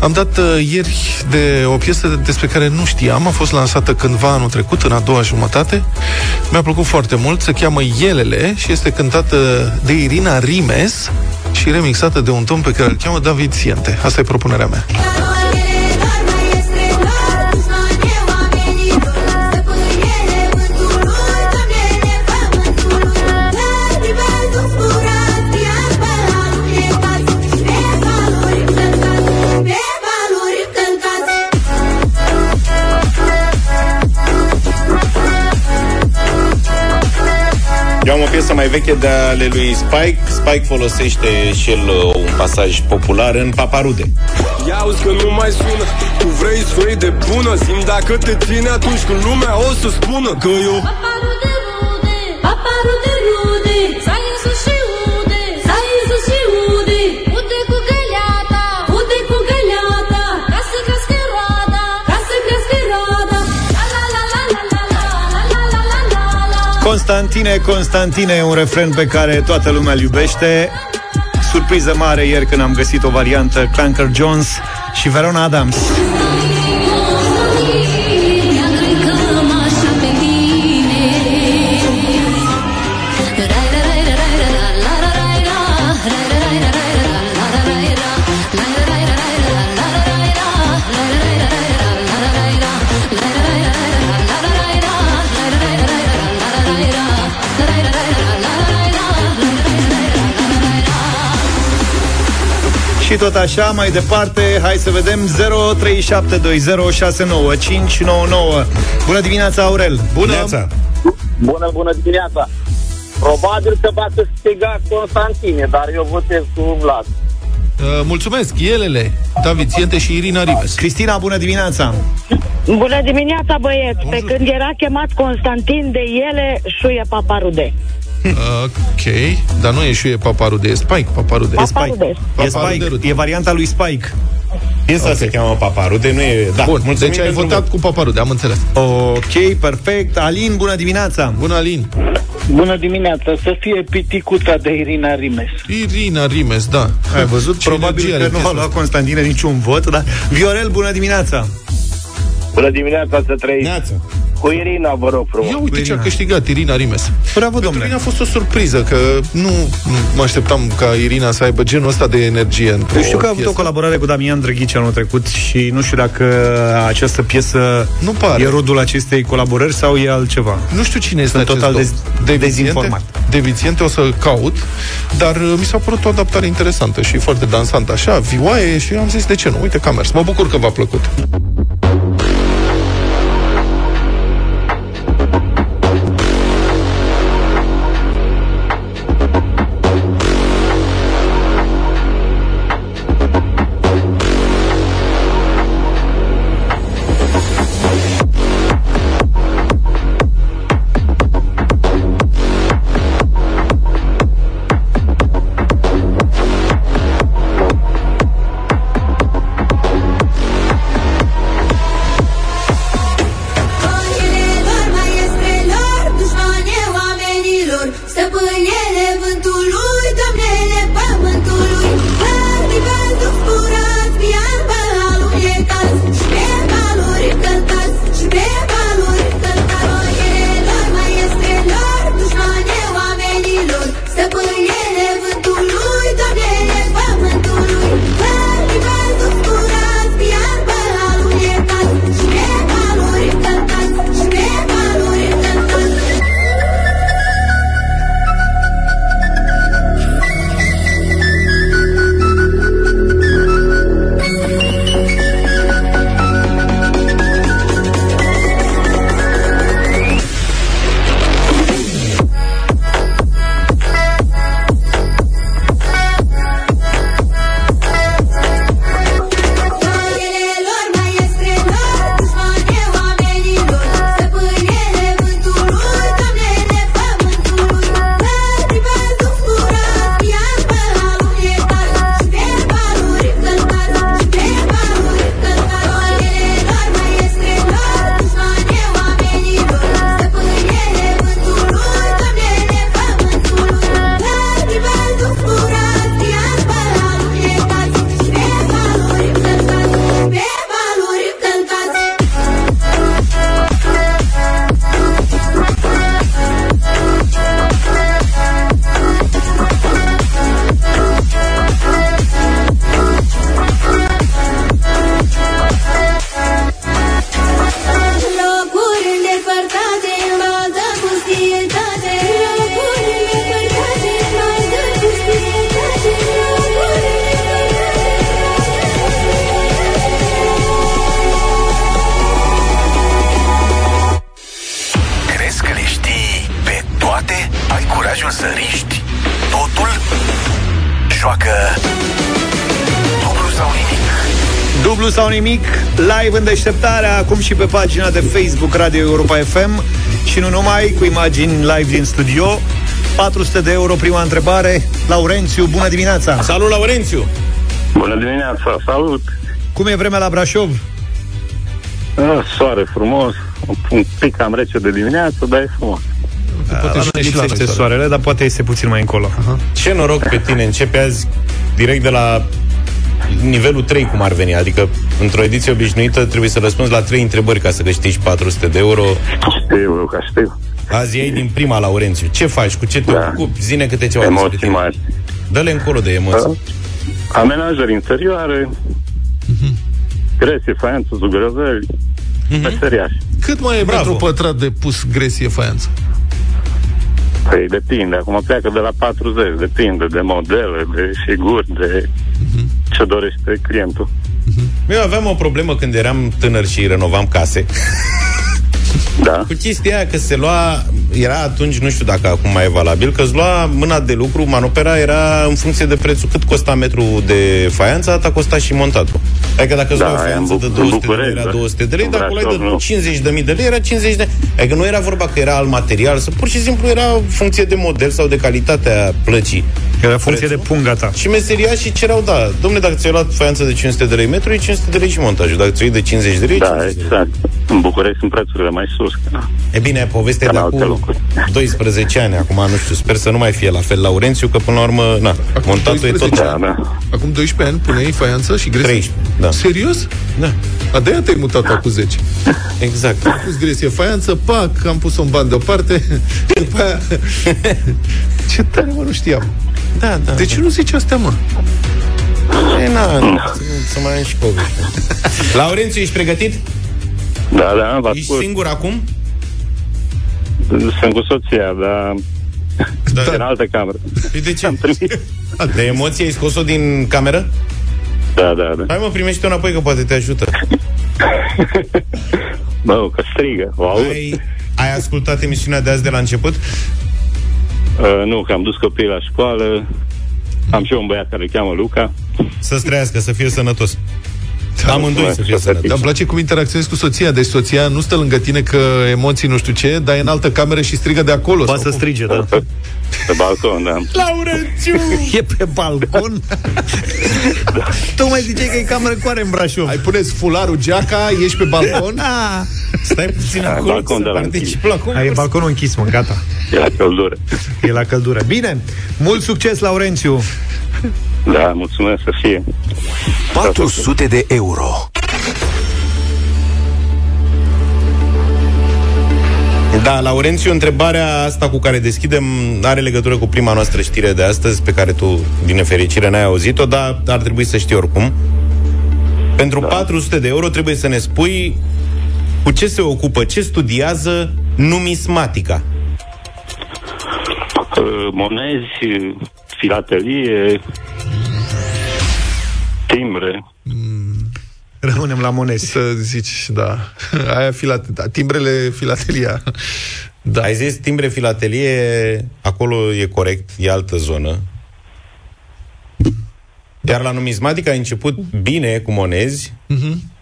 Am dat uh, ieri de o piesă despre care nu știam, a fost lansată cândva anul trecut, în a doua jumătate. Mi-a plăcut foarte mult, se cheamă Elele și este cântată de Irina Rimes și remixată de un tom pe care îl cheamă David Siente. Asta e propunerea mea. Mai veche de ale lui Spike. Spike folosește și el uh, un pasaj popular în Paparude. Ia auzi că nu mai sună Tu vrei să o iei de bună Simt dacă te ține atunci când lumea o să spună Că eu Constantine, Constantine e un refren pe care toată lumea îl iubește. Surpriză mare ieri când am găsit o variantă Clanker Jones și Verona Adams. Și tot așa, mai departe, hai să vedem 0372069599. Bună dimineața, Aurel! Bună! Dimineața. Bună, bună dimineața! Probabil că va câștiga Constantine, dar eu votez cu Vlad. Uh, mulțumesc, elele, David Siente și Irina Rimes. Cristina, bună dimineața! Bună dimineața, băieți! Pe când era chemat Constantin de ele, șuie paparude. Ok, dar nu e și e paparude, e Spike paparude. E Spike. E, Spike. e varianta lui Spike. Piesa okay. se cheamă Paparude, nu e... Da, Bun, mulțumim deci ai pentru votat vot. cu paparude, am înțeles. Ok, perfect. Alin, bună dimineața! Bună, Alin! Bună dimineața, să fie piticuța de Irina Rimes. Irina Rimes, da. Ai văzut? Ce Probabil energie că are nu a piesa. luat Constantine niciun vot, dar... Viorel, bună dimineața! Bună dimineața să trăiți. Neață. Cu Irina, vă rog frumos. Ia uite ce a câștigat Irina Rimes. Bravo, Pentru domnule! mine a fost o surpriză, că nu mă așteptam ca Irina să aibă genul ăsta de energie într-o Eu știu că a avut o piesă. colaborare cu Damian Drăghici anul trecut și nu știu dacă această piesă Nu pare. e rodul acestei colaborări sau e altceva. Nu știu cine este Sunt acest total domn. dez- David dezinformat. Siente? David Siente o să caut, dar uh, mi s-a părut o adaptare interesantă și foarte dansantă, așa, vioaie și am zis de ce nu, uite că a mers. Mă bucur că v-a plăcut. În deșteptarea, acum și pe pagina de Facebook Radio Europa FM și nu numai, cu imagini live din studio. 400 de euro, prima întrebare. Laurențiu, bună dimineața! Salut, Laurențiu! Bună dimineața, salut! Cum e vremea la Brașov? Ah, soare frumos, un pic cam rece de dimineață, dar e frumos. Poate și la noi lipsește soare. soarele, dar poate iese puțin mai încolo. Ce noroc pe tine, începe azi direct de la nivelul 3, cum ar veni. Adică, într-o ediție obișnuită, trebuie să răspunzi la 3 întrebări ca să câștigi 400 de euro. Știu, eu că știu. Azi ai din prima, Laurențiu. Ce faci? Cu ce te Da. ocupi? Zine câte ceva despre Emoții tine. mari. Dă-le încolo de emoții. Da? Amenajări interioare, gresie, faianță, zugărăveli, meseriaș. Cât mai e Bravo. metru pătrat de pus gresie faianță? Păi depinde, acum pleacă de la 40, depinde de modele, de figuri, de ce dorește clientul. Eu aveam o problemă când eram tânăr și renovam case. Da. Cu chestia aia că se lua, era atunci, nu știu dacă acum mai e valabil, că îți lua mâna de lucru, manopera era în funcție de prețul, cât costa metru de faianță, atâta costa și montatul. Adică dacă îți Da, lua o e în faianță Bu- de în 200 de lei, București, era da. 200 de lei, În dacă o Brașov, luai nu. de 50 de mii de lei, era 50 de Adică nu era vorba că era alt material, să pur și simplu era funcție de model sau de calitatea plăcii. Era funcție Prețul. de punga ta. Și meseria și cereau, da, domnule, dacă ți-ai luat faianță de 500 de lei metru, e 500 de lei și montajul. Dacă ți-o iei de 50 de lei, e Da, 50 de lei. exact. În București sunt prețurile mai sus. Da. E bine, povestea Ca de în alte acum locuri. 12 ani, acum nu știu, sper să nu mai fie la fel Laurențiu, că până la urmă, na, montatul e tot... 12 Da, da. Acum 12 ani puneai faianță și gresie? 13, da. Serios? Da, A, de-aia te-ai mutat acum 10. exact. Am pus gresie faianță, pac, am pus un ban deoparte. După aia... Ce tare, mă, nu știam. Da, da. De ce nu zici astea, mă? E, na, să, să mai am și poveste. Laurențiu, ești pregătit? Da, da, vă Ești ascult. singur acum? Sunt cu soția, dar Da. în altă cameră. Păi de ce? Am trimis. De emoție ai scos-o din cameră? Da, da, da. Hai mă, primește-o înapoi că poate te ajută. Bă, că strigă, o aud. Ai, ai ascultat emisiunea de azi de la început? Uh, nu, că am dus copiii la școală. Am și eu un băiat care îl cheamă Luca. Să-ți trăiască, să fie sănătos. Amândoi să fie Dar sănătoși. îmi place cum interacționezi cu soția. Deci soția nu stă lângă tine că emoții nu știu ce, dar e în altă cameră și strigă de acolo. Poate să sau cum? strige, da. Pe, pe balcon, da. Laurențiu! E pe balcon? tu mai ziceai că e cameră cu are în Brașov. Ai puneți fularul, geaca, ești pe balcon? Ah, Stai puțin Da, acolo balcon să de la particip la concurs. Ai e balconul închis, mă, gata. E la căldură. E la căldură. Bine, mult succes, Laurențiu. Da, mulțumesc să fie. 400 de euro. Da, Laurențiu, întrebarea asta cu care deschidem are legătură cu prima noastră știre de astăzi, pe care tu, din nefericire, n-ai auzit-o, dar ar trebui să știi oricum. Pentru da. 400 de euro trebuie să ne spui cu ce se ocupă, ce studiază numismatica. Uh, Monezi, uh, filatelie, timbre. Rămânem la monezi. Să zici, da. Aia filate, da. Timbrele, filatelia. Da. Ai zis timbre filatelie, acolo e corect, e altă zonă. Iar la numismatică ai început bine cu monezi, Mhm.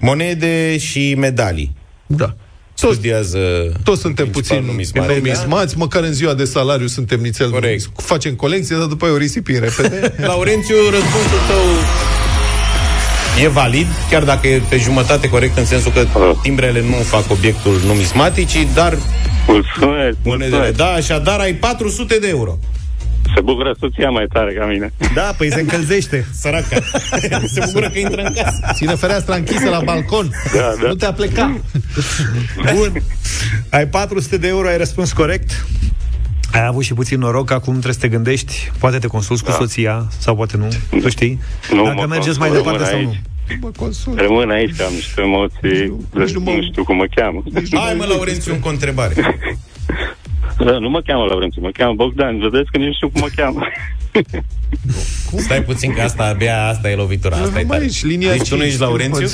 monede și medalii. Da. Studiază Toți suntem principal puțin numismatic, numismați, măcar în ziua de salariu suntem nițel Corect. numiți. Facem colecție, dar după aia o risipim repede. Laurențiu, răspunsul tău e valid, chiar dacă e pe jumătate corect în sensul că timbrele nu fac obiectul numismaticii, dar Mulțumesc, monedele, mulțumesc. da, așadar ai 400 de euro. Se bucură soția mai tare ca mine. Da, păi se încălzește. Săraca. Se bucură că intră în casă. Ține fereastra închisă la balcon. Da, da. Nu te-a plecat. Bun. Ai 400 de euro, ai răspuns corect. Ai avut și puțin noroc, acum trebuie să te gândești, poate te consulți cu soția, sau poate nu, tu știi? Nu Dacă mă mergeți consult, mai departe rămân sau nu. aici. Mă consult. Rămân aici, am niște emoții, nici nu mă- nu știu cum mă cheamă. Hai mă, Laurențiu, încă o întrebare. Da, nu mă cheamă Laurențiu, mă cheamă Bogdan. Vedeți că nici nu știu cum mă cheamă. Stai puțin că asta abia asta e lovitura, asta e Numai tare. aici, linia Deci tu nu 5, ești Laurențiu?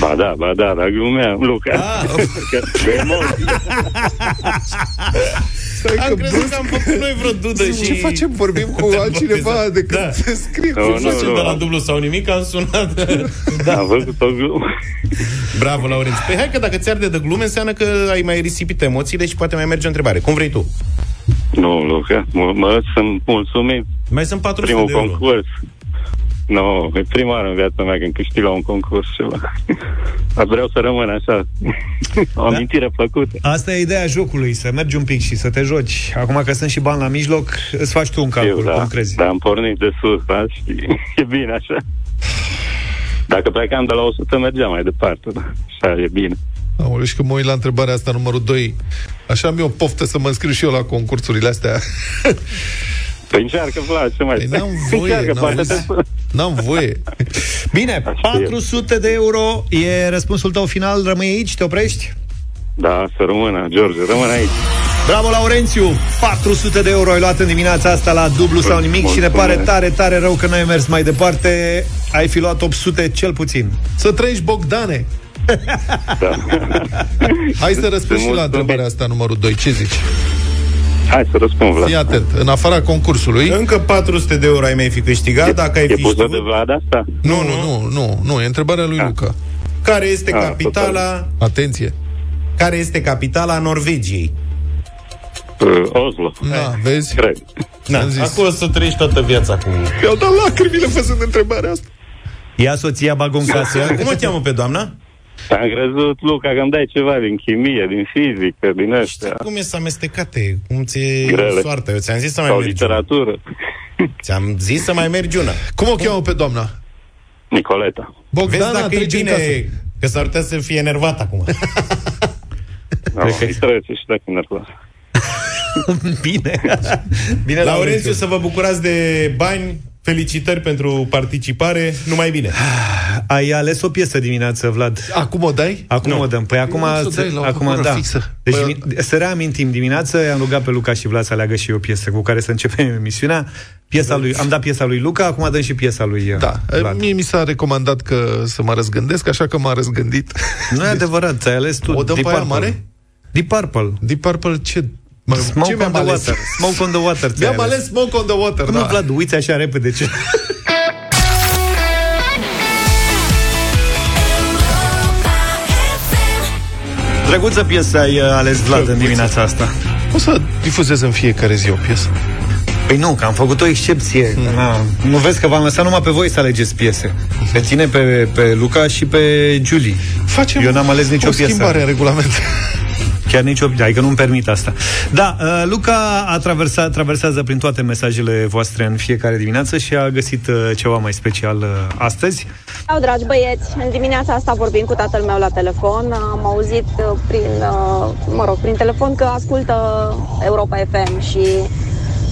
Ba da, ba da, dar glumeam, Luca. Ah, Că de emoții. Am crezut că am făcut noi vreo dudă și... Ce facem? Vorbim cu altcineva decât Da. să scrie. Nu, Nu nu, facem nu. de la dublu sau nimic, am sunat. Da, am văzut o glumă. Bravo, Laurențiu. Păi hai că dacă ți arde de glume, înseamnă că ai mai risipit emoțiile și poate mai merge o întrebare. Cum vrei tu? Nu, Luca, mă, mă sunt mulțumit. Mai sunt 400 Primul de euro. concurs. Nu, e prima oară în viața mea când câștig la un concurs ceva. Dar vreau să rămân așa. O amintire plăcută. Asta e ideea jocului, să mergi un pic și să te joci. Acum că sunt și bani la mijloc, îți faci tu un calcul, Eu, da, cum crezi. Dar am pornit de sus, da, și e bine așa. Dacă plecam de la 100, mergeam mai departe, da. Așa e bine. Aoleu, și că mă uit la întrebarea asta numărul 2. Așa am eu poftă să mă înscriu și eu la concursurile astea. Păi încearcă, Vlad, ce mai Păi n-am voie, Încearcă, n-am poate auzi. te... N-am voie. Bine, Așa e. 400 de euro e răspunsul tău final, rămâi aici, te oprești? Da, să rămână, George, rămân aici. Bravo, Laurențiu! 400 de euro ai luat în dimineața asta la dublu sau nimic și ne pare tare, tare rău că n-ai mers mai departe. Ai fi luat 800 cel puțin. Să trăiești, Bogdane! Hai să răspunzi și la întrebarea asta numărul 2. Ce zici? Hai să răspund, Vlad. Fii atent. În afara concursului... Încă 400 de euro ai mai fi câștigat dacă ai E fi pusă știut. de Vlad asta? Nu, nu, nu, nu, nu, e întrebarea lui Luca. Care este Ah, capitala Atenție. care este capitala Norvegiei? Uh, Oslo. Da, vezi? Cred. Na, Am zis. acolo să trăiești toată viața cu... Mi-au dat lacrimile făcând întrebarea asta. Ia soția, bagă în casă. Cum o cheamă pe doamna? Am crezut, Luca, că îmi dai ceva din chimie, din fizică, din Știi ăstea. cum e să amestecate? Cum ți-e Grele. soarta? Eu ți-am zis să mai Sau mergi una. literatură. Ți-am zis să mai mergi una. Cum o cheamă pe doamna? Nicoleta. Vezi Bogdana, dacă e trece în bine, casă. că s-ar putea să fie enervat acum. Da, îi trece și dacă e nervos. Bine. Bine, Laurențiu, să vă bucurați de bani. Felicitări pentru participare. Numai bine. Ai ales o piesă dimineață, Vlad. Acum o dai? Acum o dăm. Păi acum, Nu, să o dai la o acum oră da. fixă. Deci, Păi, mi- să reamintim, dimineață am rugat pe Luca și Vlad să aleagă și o piesă cu care să începem emisiunea. Piesa lui, am dat piesa lui Luca, acum dăm și piesa lui uh, Da, Vlad. mie mi s-a recomandat că să mă răzgândesc, așa că m-a răzgândit. Nu e adevărat, ți-ai ales tu O dăm Deep pe aia Purple. mare? Deep Purple. Deep Purple ce? Mă, Smoke ce on mi-am the ales? water. Smoke on the water. ți-ai Mi-am ales Smoke on the Water, Cum da. nu, Vlad, uiți așa repede ce... Drăguță piesă ai uh, ales, Vlad, în dimineața asta. O să difuzez în fiecare zi o piesă. Păi nu, că am făcut o excepție. Hmm. Na, nu vezi că v-am lăsat numai pe voi să alegeți piese. Pe tine, pe, pe Luca și pe Julie. Facem Eu n-am ales nicio o piesă. schimbare în regulament. Chiar nici o... Adică nu-mi permit asta. Da, uh, Luca a traversat, traversează prin toate mesajele voastre în fiecare dimineață și a găsit uh, ceva mai special uh, astăzi. Ciao, dragi băieți! În dimineața asta vorbim cu tatăl meu la telefon. Am auzit uh, prin, uh, mă rog, prin telefon că ascultă Europa FM și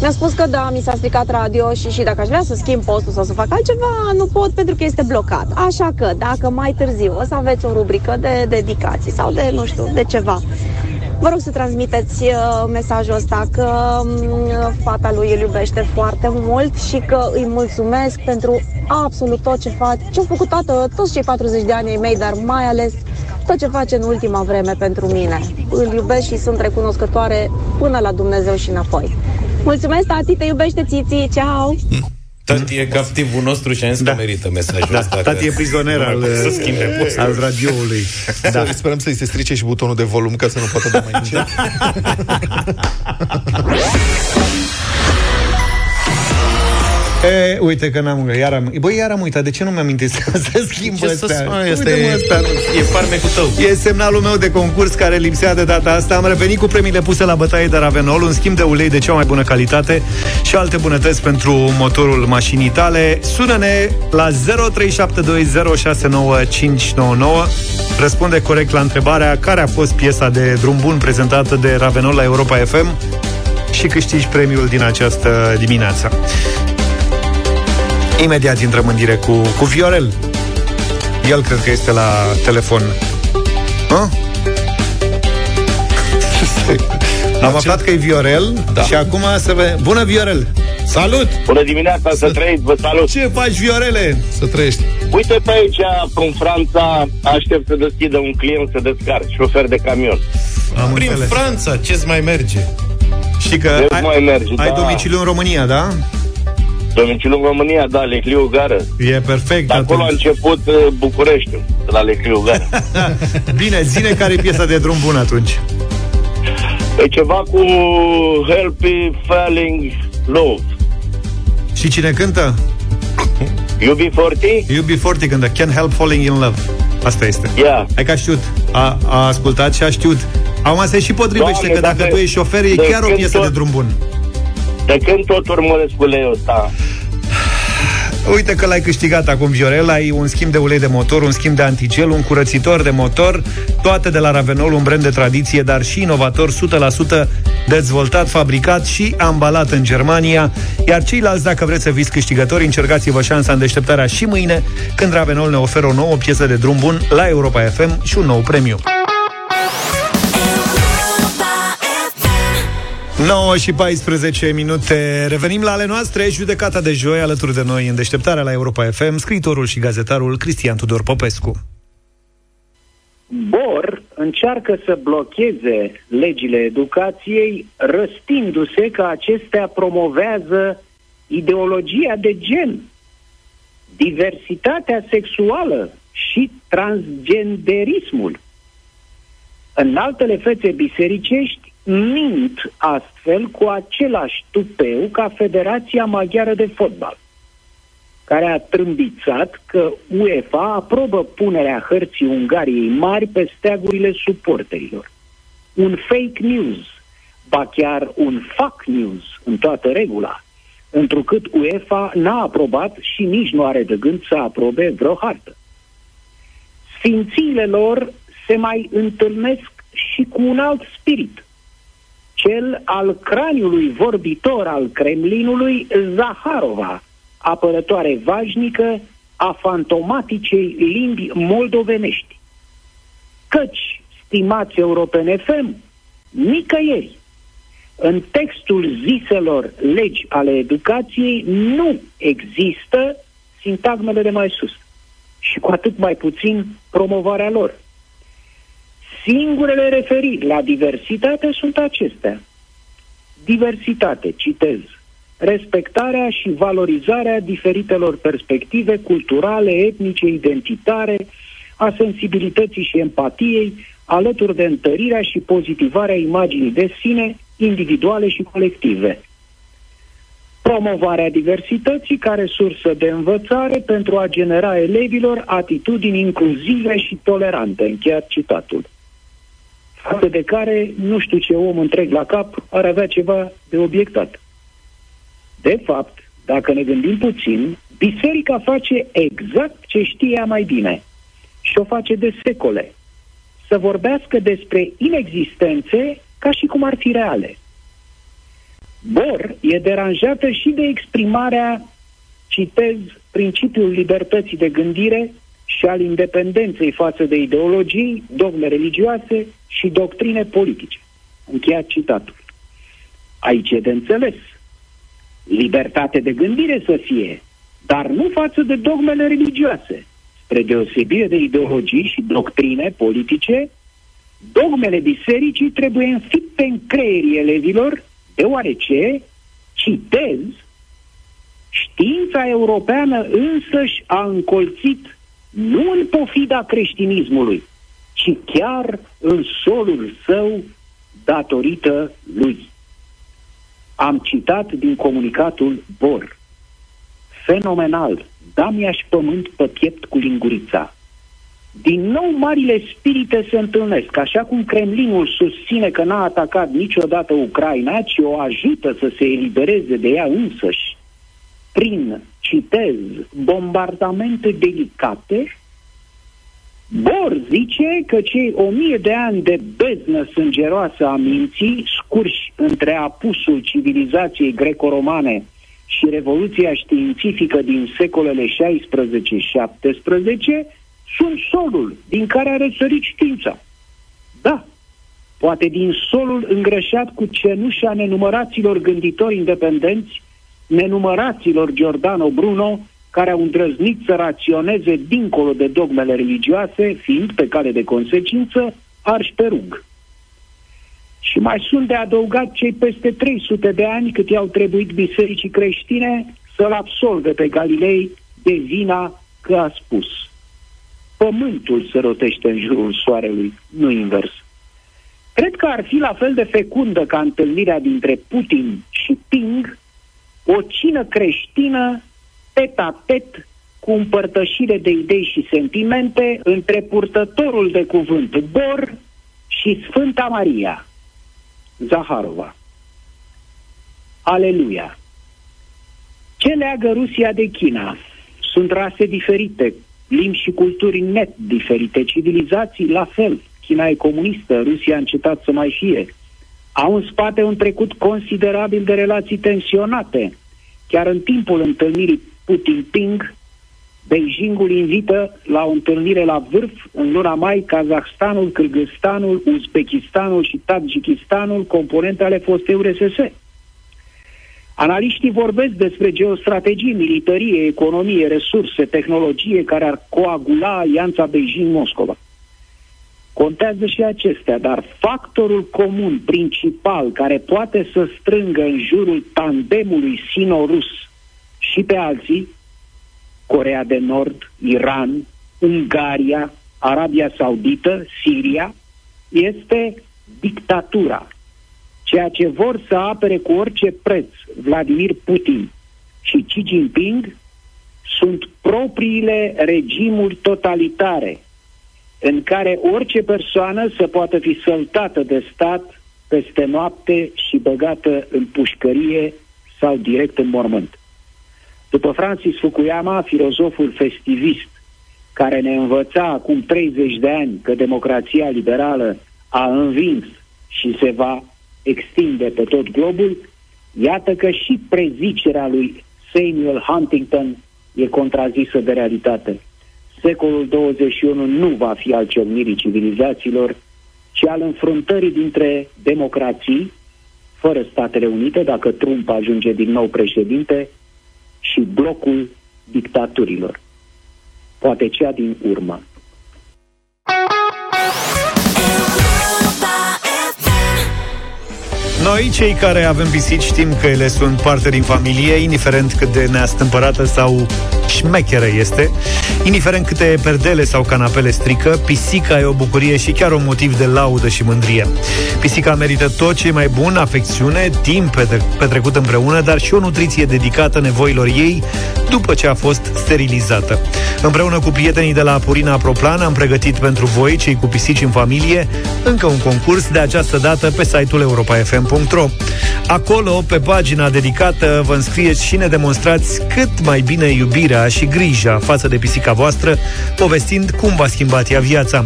mi-a spus că da, mi s-a stricat radio și și dacă aș vrea să schimb postul sau să fac altceva, nu pot pentru că este blocat. Așa că, dacă mai târziu o să aveți o rubrică de dedicații sau de, nu știu, de ceva, Vă rog să transmiteți uh, mesajul ăsta că um, fata lui îl iubește foarte mult și că îi mulțumesc pentru absolut tot ce face, ce-au făcut toată, toți cei 40 de ani ai mei, dar mai ales tot ce face în ultima vreme pentru mine. Îl iubesc și sunt recunoscătoare până la Dumnezeu și înapoi. Mulțumesc, tati, te iubește, țiții, ceau! Tati e captivul nostru și am zis da. că merită mesajul Da, ăsta. tati că e prizoner nu mai al, poate să schimbe postul. al radioului. Da. Sperăm să-i se strice și butonul de volum ca să nu poată da mai încet. E, uite că n-am... Iar am, băi, iar am uitat. De ce nu mi-am amintit să, să schimb Ce să astea? spui? Asta Uite-mă e- astea. e farmecul tău. E semnalul meu de concurs care lipsea de data asta. Am revenit cu premiile puse la bătaie de Ravenol, un schimb de ulei de cea mai bună calitate și alte bunătăți pentru motorul mașinii tale. Sună-ne la 0372069599. Răspunde corect la întrebarea care a fost piesa de drum bun prezentată de Ravenol la Europa FM și câștigi premiul din această dimineață. Imediat intrăm în direct cu, cu Viorel. El cred că este la telefon. Hă? Am aflat că e Viorel da. și acum să ve... Bună, Viorel! Salut! Bună dimineața, să trăiți, vă salut! Ce faci, Viorele? Să trăiești! Uite pe aici, în Franța, aștept să deschidă un client să descarc, șofer de camion. Am Prin înțeles. Franța, ce-ți mai merge? Știi că Nu ai, mai merge, ai da. domiciliu în România, da? Domiciliul în România, da, Lecliu Gară. E perfect. De acolo a atunci. început uh, Bucureștiul, de la Lecliu Gară. Bine, zine care e piesa de drum bun atunci. E ceva cu Help Me Falling Love. Și cine cântă? UB40? UB40 cântă Can't Help Falling in Love. Asta este. Yeah. Hai că a știut. A, a ascultat și a știut. Acum se și potrivește Doamne, că dacă dacă- tu ești șofer, e de chiar o când piesă tot- de drum bun. De când tot urmăresc uleiul ăsta? Uite că l-ai câștigat acum, Viorel, ai un schimb de ulei de motor, un schimb de antigel, un curățitor de motor, toate de la Ravenol, un brand de tradiție, dar și inovator, 100% dezvoltat, fabricat și ambalat în Germania. Iar ceilalți, dacă vreți să fiți câștigători, încercați-vă șansa în deșteptarea și mâine, când Ravenol ne oferă o nouă piesă de drum bun la Europa FM și un nou premiu. 9 și 14 minute. Revenim la ale noastre. Judecata de joi alături de noi în deșteptarea la Europa FM, scriitorul și gazetarul Cristian Tudor Popescu. Bor încearcă să blocheze legile educației, răstindu-se că acestea promovează ideologia de gen, diversitatea sexuală și transgenderismul. În altele fețe bisericești mint astfel cu același tupeu ca Federația Maghiară de Fotbal, care a trâmbițat că UEFA aprobă punerea hărții Ungariei mari pe steagurile suporterilor. Un fake news, ba chiar un fuck news în toată regula, întrucât UEFA n-a aprobat și nici nu are de gând să aprobe vreo hartă. Sfințiile lor se mai întâlnesc și cu un alt spirit, cel al craniului vorbitor al Kremlinului, Zaharova, apărătoare vașnică a fantomaticei limbi moldovenești. Căci, stimați europene FM, nicăieri, în textul ziselor legi ale educației nu există sintagmele de mai sus și cu atât mai puțin promovarea lor. Singurele referiri la diversitate sunt acestea. Diversitate, citez, respectarea și valorizarea diferitelor perspective culturale, etnice, identitare, a sensibilității și empatiei, alături de întărirea și pozitivarea imaginii de sine, individuale și colective. Promovarea diversității ca resursă de învățare pentru a genera elevilor atitudini inclusive și tolerante, încheiat citatul față de care nu știu ce om întreg la cap ar avea ceva de obiectat. De fapt, dacă ne gândim puțin, biserica face exact ce știe mai bine și o face de secole. Să vorbească despre inexistențe ca și cum ar fi reale. Bor e deranjată și de exprimarea, citez, principiul libertății de gândire și al independenței față de ideologii, dogme religioase și doctrine politice. Încheiat citatul. Aici e de înțeles. Libertate de gândire să fie, dar nu față de dogmele religioase. Spre deosebire de ideologii și doctrine politice, dogmele bisericii trebuie înfipte în creierii elevilor, deoarece, citez, știința europeană însăși a încolțit nu în pofida creștinismului, ci chiar în solul său datorită lui. Am citat din comunicatul Bor. Fenomenal, da mi pământ pe piept cu lingurița. Din nou, marile spirite se întâlnesc, așa cum Kremlinul susține că n-a atacat niciodată Ucraina, ci o ajută să se elibereze de ea însăși, prin, citez, bombardamente delicate, Bor zice că cei o mie de ani de beznă sângeroasă a minții, scurși între apusul civilizației greco-romane și revoluția științifică din secolele 16-17, sunt solul din care a răsărit știința. Da, poate din solul îngrășat cu cenușa nenumăraților gânditori independenți, nenumăraților Giordano Bruno, care au îndrăznit să raționeze dincolo de dogmele religioase, fiind pe cale de consecință arși pe rug. Și mai sunt de adăugat cei peste 300 de ani cât i-au trebuit bisericii creștine să-l absolve pe Galilei de vina că a spus. Pământul se rotește în jurul soarelui, nu invers. Cred că ar fi la fel de fecundă ca întâlnirea dintre Putin și Ping o cină creștină tet a tet cu împărtășire de idei și sentimente între purtătorul de cuvânt Bor și Sfânta Maria, Zaharova. Aleluia! Ce leagă Rusia de China? Sunt rase diferite, limbi și culturi net diferite, civilizații la fel. China e comunistă, Rusia a încetat să mai fie. Au în spate un trecut considerabil de relații tensionate. Chiar în timpul întâlnirii Putin Ping, Beijingul invită la o întâlnire la vârf în luna mai Kazahstanul, Kyrgyzstanul, Uzbekistanul și Tajikistanul, componente ale fostei URSS. Analiștii vorbesc despre geostrategii, militarie, economie, resurse, tehnologie care ar coagula alianța Beijing-Moscova. Contează și acestea, dar factorul comun principal care poate să strângă în jurul tandemului sino-rus și pe alții, Corea de Nord, Iran, Ungaria, Arabia Saudită, Siria, este dictatura. Ceea ce vor să apere cu orice preț Vladimir Putin și Xi Jinping sunt propriile regimuri totalitare în care orice persoană să poată fi săltată de stat peste noapte și băgată în pușcărie sau direct în mormânt. După Francis Fukuyama, filozoful festivist, care ne învăța acum 30 de ani că democrația liberală a învins și se va extinde pe tot globul, iată că și prezicerea lui Samuel Huntington e contrazisă de realitate. Secolul 21 nu va fi al ciocnirii civilizațiilor, ci al înfruntării dintre democrații, fără Statele Unite, dacă Trump ajunge din nou președinte, și blocul dictaturilor. Poate cea din urmă. Noi, cei care avem pisici, știm că ele sunt parte din familie, indiferent cât de neastâmpărată sau șmecheră este, indiferent câte perdele sau canapele strică, pisica e o bucurie și chiar un motiv de laudă și mândrie. Pisica merită tot ce e mai bun, afecțiune, timp petre- petrecut împreună, dar și o nutriție dedicată nevoilor ei după ce a fost sterilizată. Împreună cu prietenii de la Purina Proplan am pregătit pentru voi, cei cu pisici în familie, încă un concurs de această dată pe site-ul europa.fm.ro. Acolo, pe pagina dedicată, vă înscrieți și ne demonstrați cât mai bine iubirea și grija față de pisica voastră, povestind cum v-a schimbat ea viața.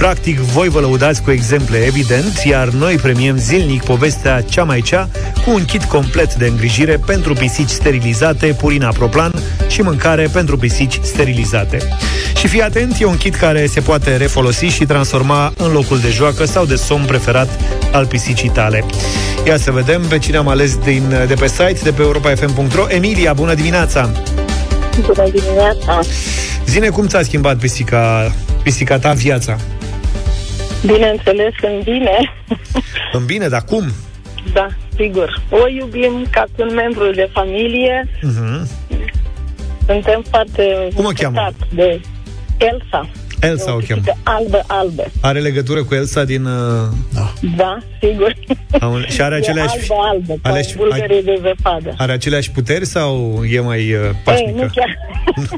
Practic, voi vă lăudați cu exemple evident, iar noi premiem zilnic povestea cea mai cea cu un kit complet de îngrijire pentru pisici sterilizate, Purina Proplan și mâncare pentru pisici sterilizate. Și fii atent, e un kit care se poate refolosi și transforma în locul de joacă sau de somn preferat al pisicii tale. Ia să vedem pe cine am ales din, de pe site, de pe europa.fm.ro. Emilia, bună dimineața! Bună dimineața! Zine cum ți-a schimbat pisica, pisica ta viața? Bineînțeles, în bine. În bine, dar cum? Da, sigur. O iubim ca pe un membru de familie. Uh-huh. Suntem foarte Cum o cheamă? încântați de Elsa. Elsa o cheamă. De albă, albă. Are legătură cu Elsa din... Uh... Da. Da, sigur. Am- și are aceleași- E albă, albă, ca Aleși- bulgării de zăpadă. Are aceleași puteri sau e mai uh, Ei, nu pașnică? chiar.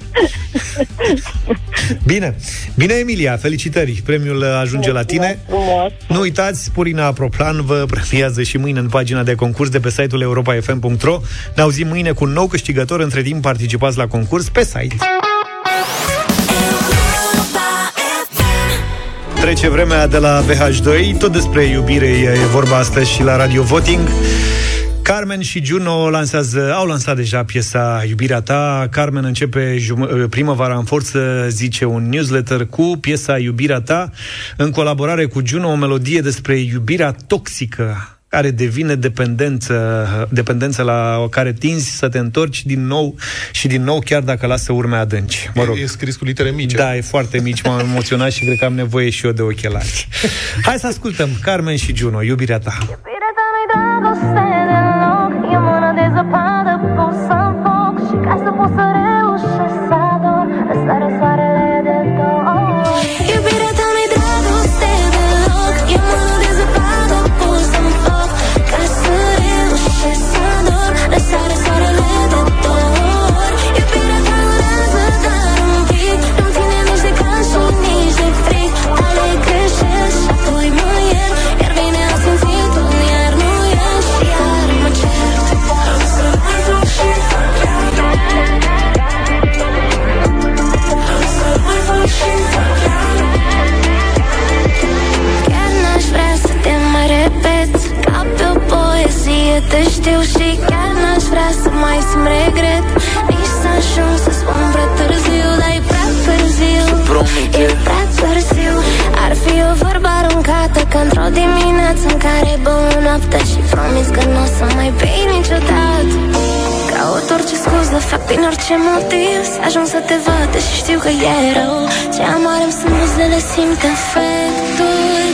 Bine. Bine, Emilia, felicitări. Premiul uh, ajunge la tine. Frumos. Nu uitați, Purina Aproplan vă premiază și mâine în pagina de concurs de pe site-ul europa.fm.ro. Ne auzim mâine cu un nou câștigător. Între timp participați la concurs pe site. Trece vremea de la BH2, tot despre iubire e vorba astăzi și la Radio Voting. Carmen și Juno lansează, au lansat deja piesa Iubirea ta. Carmen începe jum- primăvara în forță, zice un newsletter cu piesa Iubirea ta, în colaborare cu Juno, o melodie despre iubirea toxică care devine dependență, dependență la care tinzi să te întorci din nou și din nou, chiar dacă lasă urme adânci. Mă rog. E scris cu litere mici. Da, e foarte mici, m-am emoționat și cred că am nevoie și eu de ochelari. Hai să ascultăm Carmen și Juno, iubirea ta. Iubirea ta nu-i dragoste Într-o dimineață în care bă o noapte Și promis că nu o să mai bei niciodată. Caut orice scuză, fac din orice motiv. Să ajung să te văd, deși știu că e rău. Ce amare îmi sunt buzele, simt efectul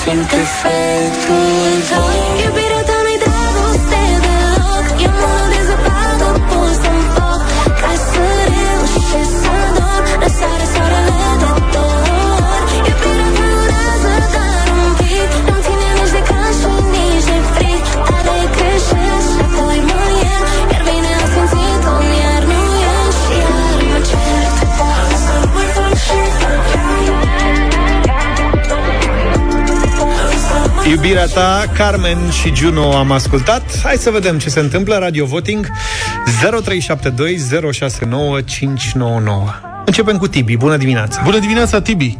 sunt ta, Carmen și Juno am ascultat. Hai să vedem ce se întâmplă. Radio Voting 0372 069 599. Începem cu Tibi. Bună dimineața! Bună dimineața, Tibi!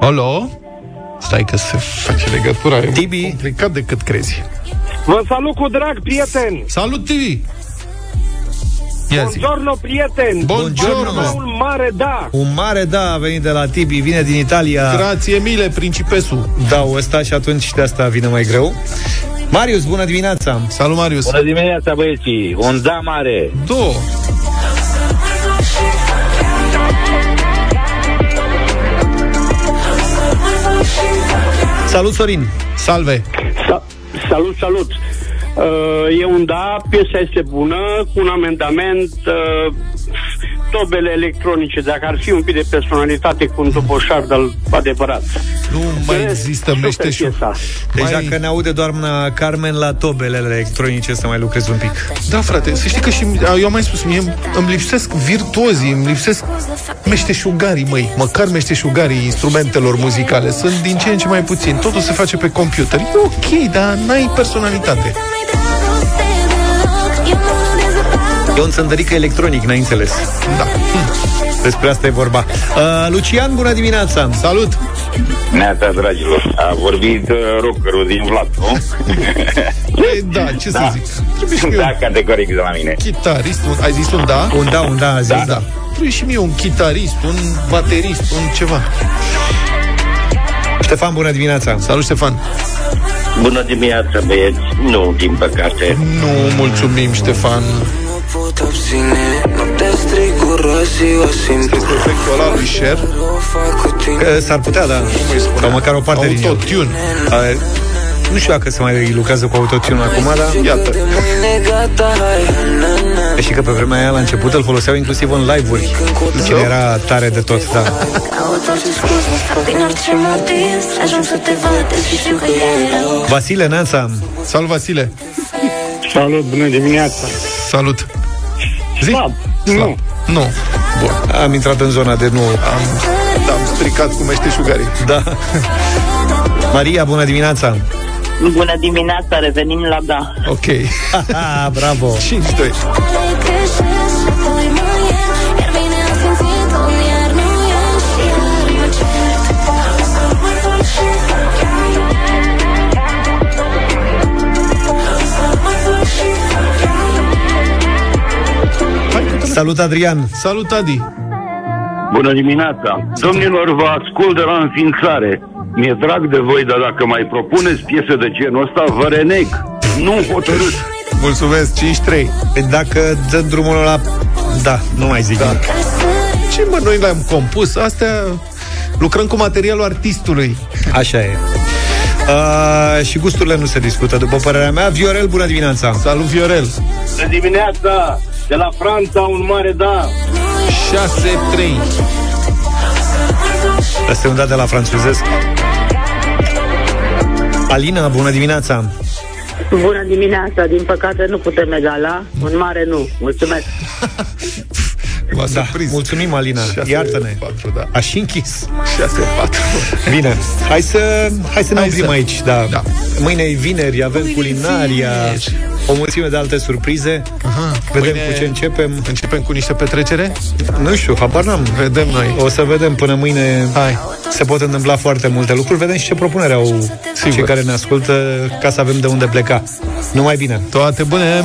Alo? Stai că se face legătura. E Tibi. complicat decât crezi. Vă salut cu drag, prieteni! Salut, Tibi! Ia zi. Buongiorno, prieteni! Buongiorno. Un mare da! Un mare da a venit de la Tibi, vine din Italia. Grație mile, principesul. Da, ăsta și atunci de asta vine mai greu. Marius, bună dimineața! Salut, Marius! Bună dimineața, băieții! Un da mare! Două! Salut, Sorin! Salve! Sa- salut, salut! Uh, e un da, piesa este bună, cu un amendament, uh, tobele electronice, dacă ar fi un pic de personalitate cu un toboșar de adevărat. Nu mai există super meșteșug. piesa. Deci Mai- dacă ne aude doamna Carmen la tobele electronice să mai lucrezi un pic. Da, frate, să știi că și eu am mai spus, mie îmi lipsesc virtuozii, îmi lipsesc meșteșugarii, măi, măcar meșteșugarii instrumentelor muzicale. Sunt din ce în ce mai puțin. Totul se face pe computer. E ok, dar n-ai personalitate. E un țândărică electronic, n-ai înțeles. Da. Despre asta e vorba. Uh, Lucian, bună dimineața! Salut! Neața, dragilor, a vorbit uh, rockerul din Vlad, nu? Păi, da, ce să Da. zic? Trebuie și mie da, un categoric de la mine. chitarist, un, ai zis un da? Un da, un da, a zis da. Da. Trebuie și mie un chitarist, un baterist, un ceva. Ștefan, bună dimineața! Salut, Ștefan! Bună dimineața, băieți. Nu, din păcate. Nu, mulțumim, Ștefan. Nu pot abține Noaptea strig gura, ziua simt Este efectul ăla lui Cher. O fac cu tine Că s-ar putea, da. Sau măcar o parte din el. Autotune. Uh, nu știu dacă se mai lucrează cu autotune acum, dar Iată. De mâine gata, hai na, na. și că pe vremea aia la început îl foloseau inclusiv în live-uri. Cine era tare de tot, da. Caut orice scuză, fac din orice motiv Să ajung să te văd, deși știu că e rău Vasile, Neața, Salut, Vasile! Salut, bună dimineața! Salut! Zi? Slab. Nu. Nu. Bun. am intrat în zona de nu. Am, da, am stricat cu meșteșugarii. Da. Maria, bună dimineața! Bună dimineața, revenim la da. Ok. Ah, bravo! 5-2. Salut, Adrian! Salut, Adi! Bună dimineața! Domnilor, vă ascult de la înființare. Mi-e drag de voi, dar dacă mai propuneți piese de genul ăsta, vă reneg. Nu hotărât. Mulțumesc, 5-3. Păi Dacă dăm drumul la... Da, nu mai zic. Da. Ce mă, noi le-am compus? Astea Lucrăm cu materialul artistului. Așa e. Uh, și gusturile nu se discută, după părerea mea. Viorel, bună dimineața! Salut, Viorel! Bună dimineața! De la Franța, un mare da! 6-3 Asta e un dat de la franțuzesc. Alina, bună dimineața! Bună dimineața, din păcate nu putem egala, un mare nu, mulțumesc. M-a Da, mulțumim, Alina. Iartă-ne. 4, da. Aș și închis. 6-4 Bine, hai să, hai să ne Hai oprim să- aici. Da. Da. Mâine e vineri, avem Mâine e culinaria, vineri. o mulțime de alte surprize. Aha, Vedem mâine cu ce începem. Începem cu niște petrecere? Nu știu, habar n-am. Vedem noi. O să vedem până mâine. Hai. Se pot întâmpla foarte multe lucruri. Vedem și ce propunere au Sigur. cei care ne ascultă ca să avem de unde pleca. Numai bine! Toate bune!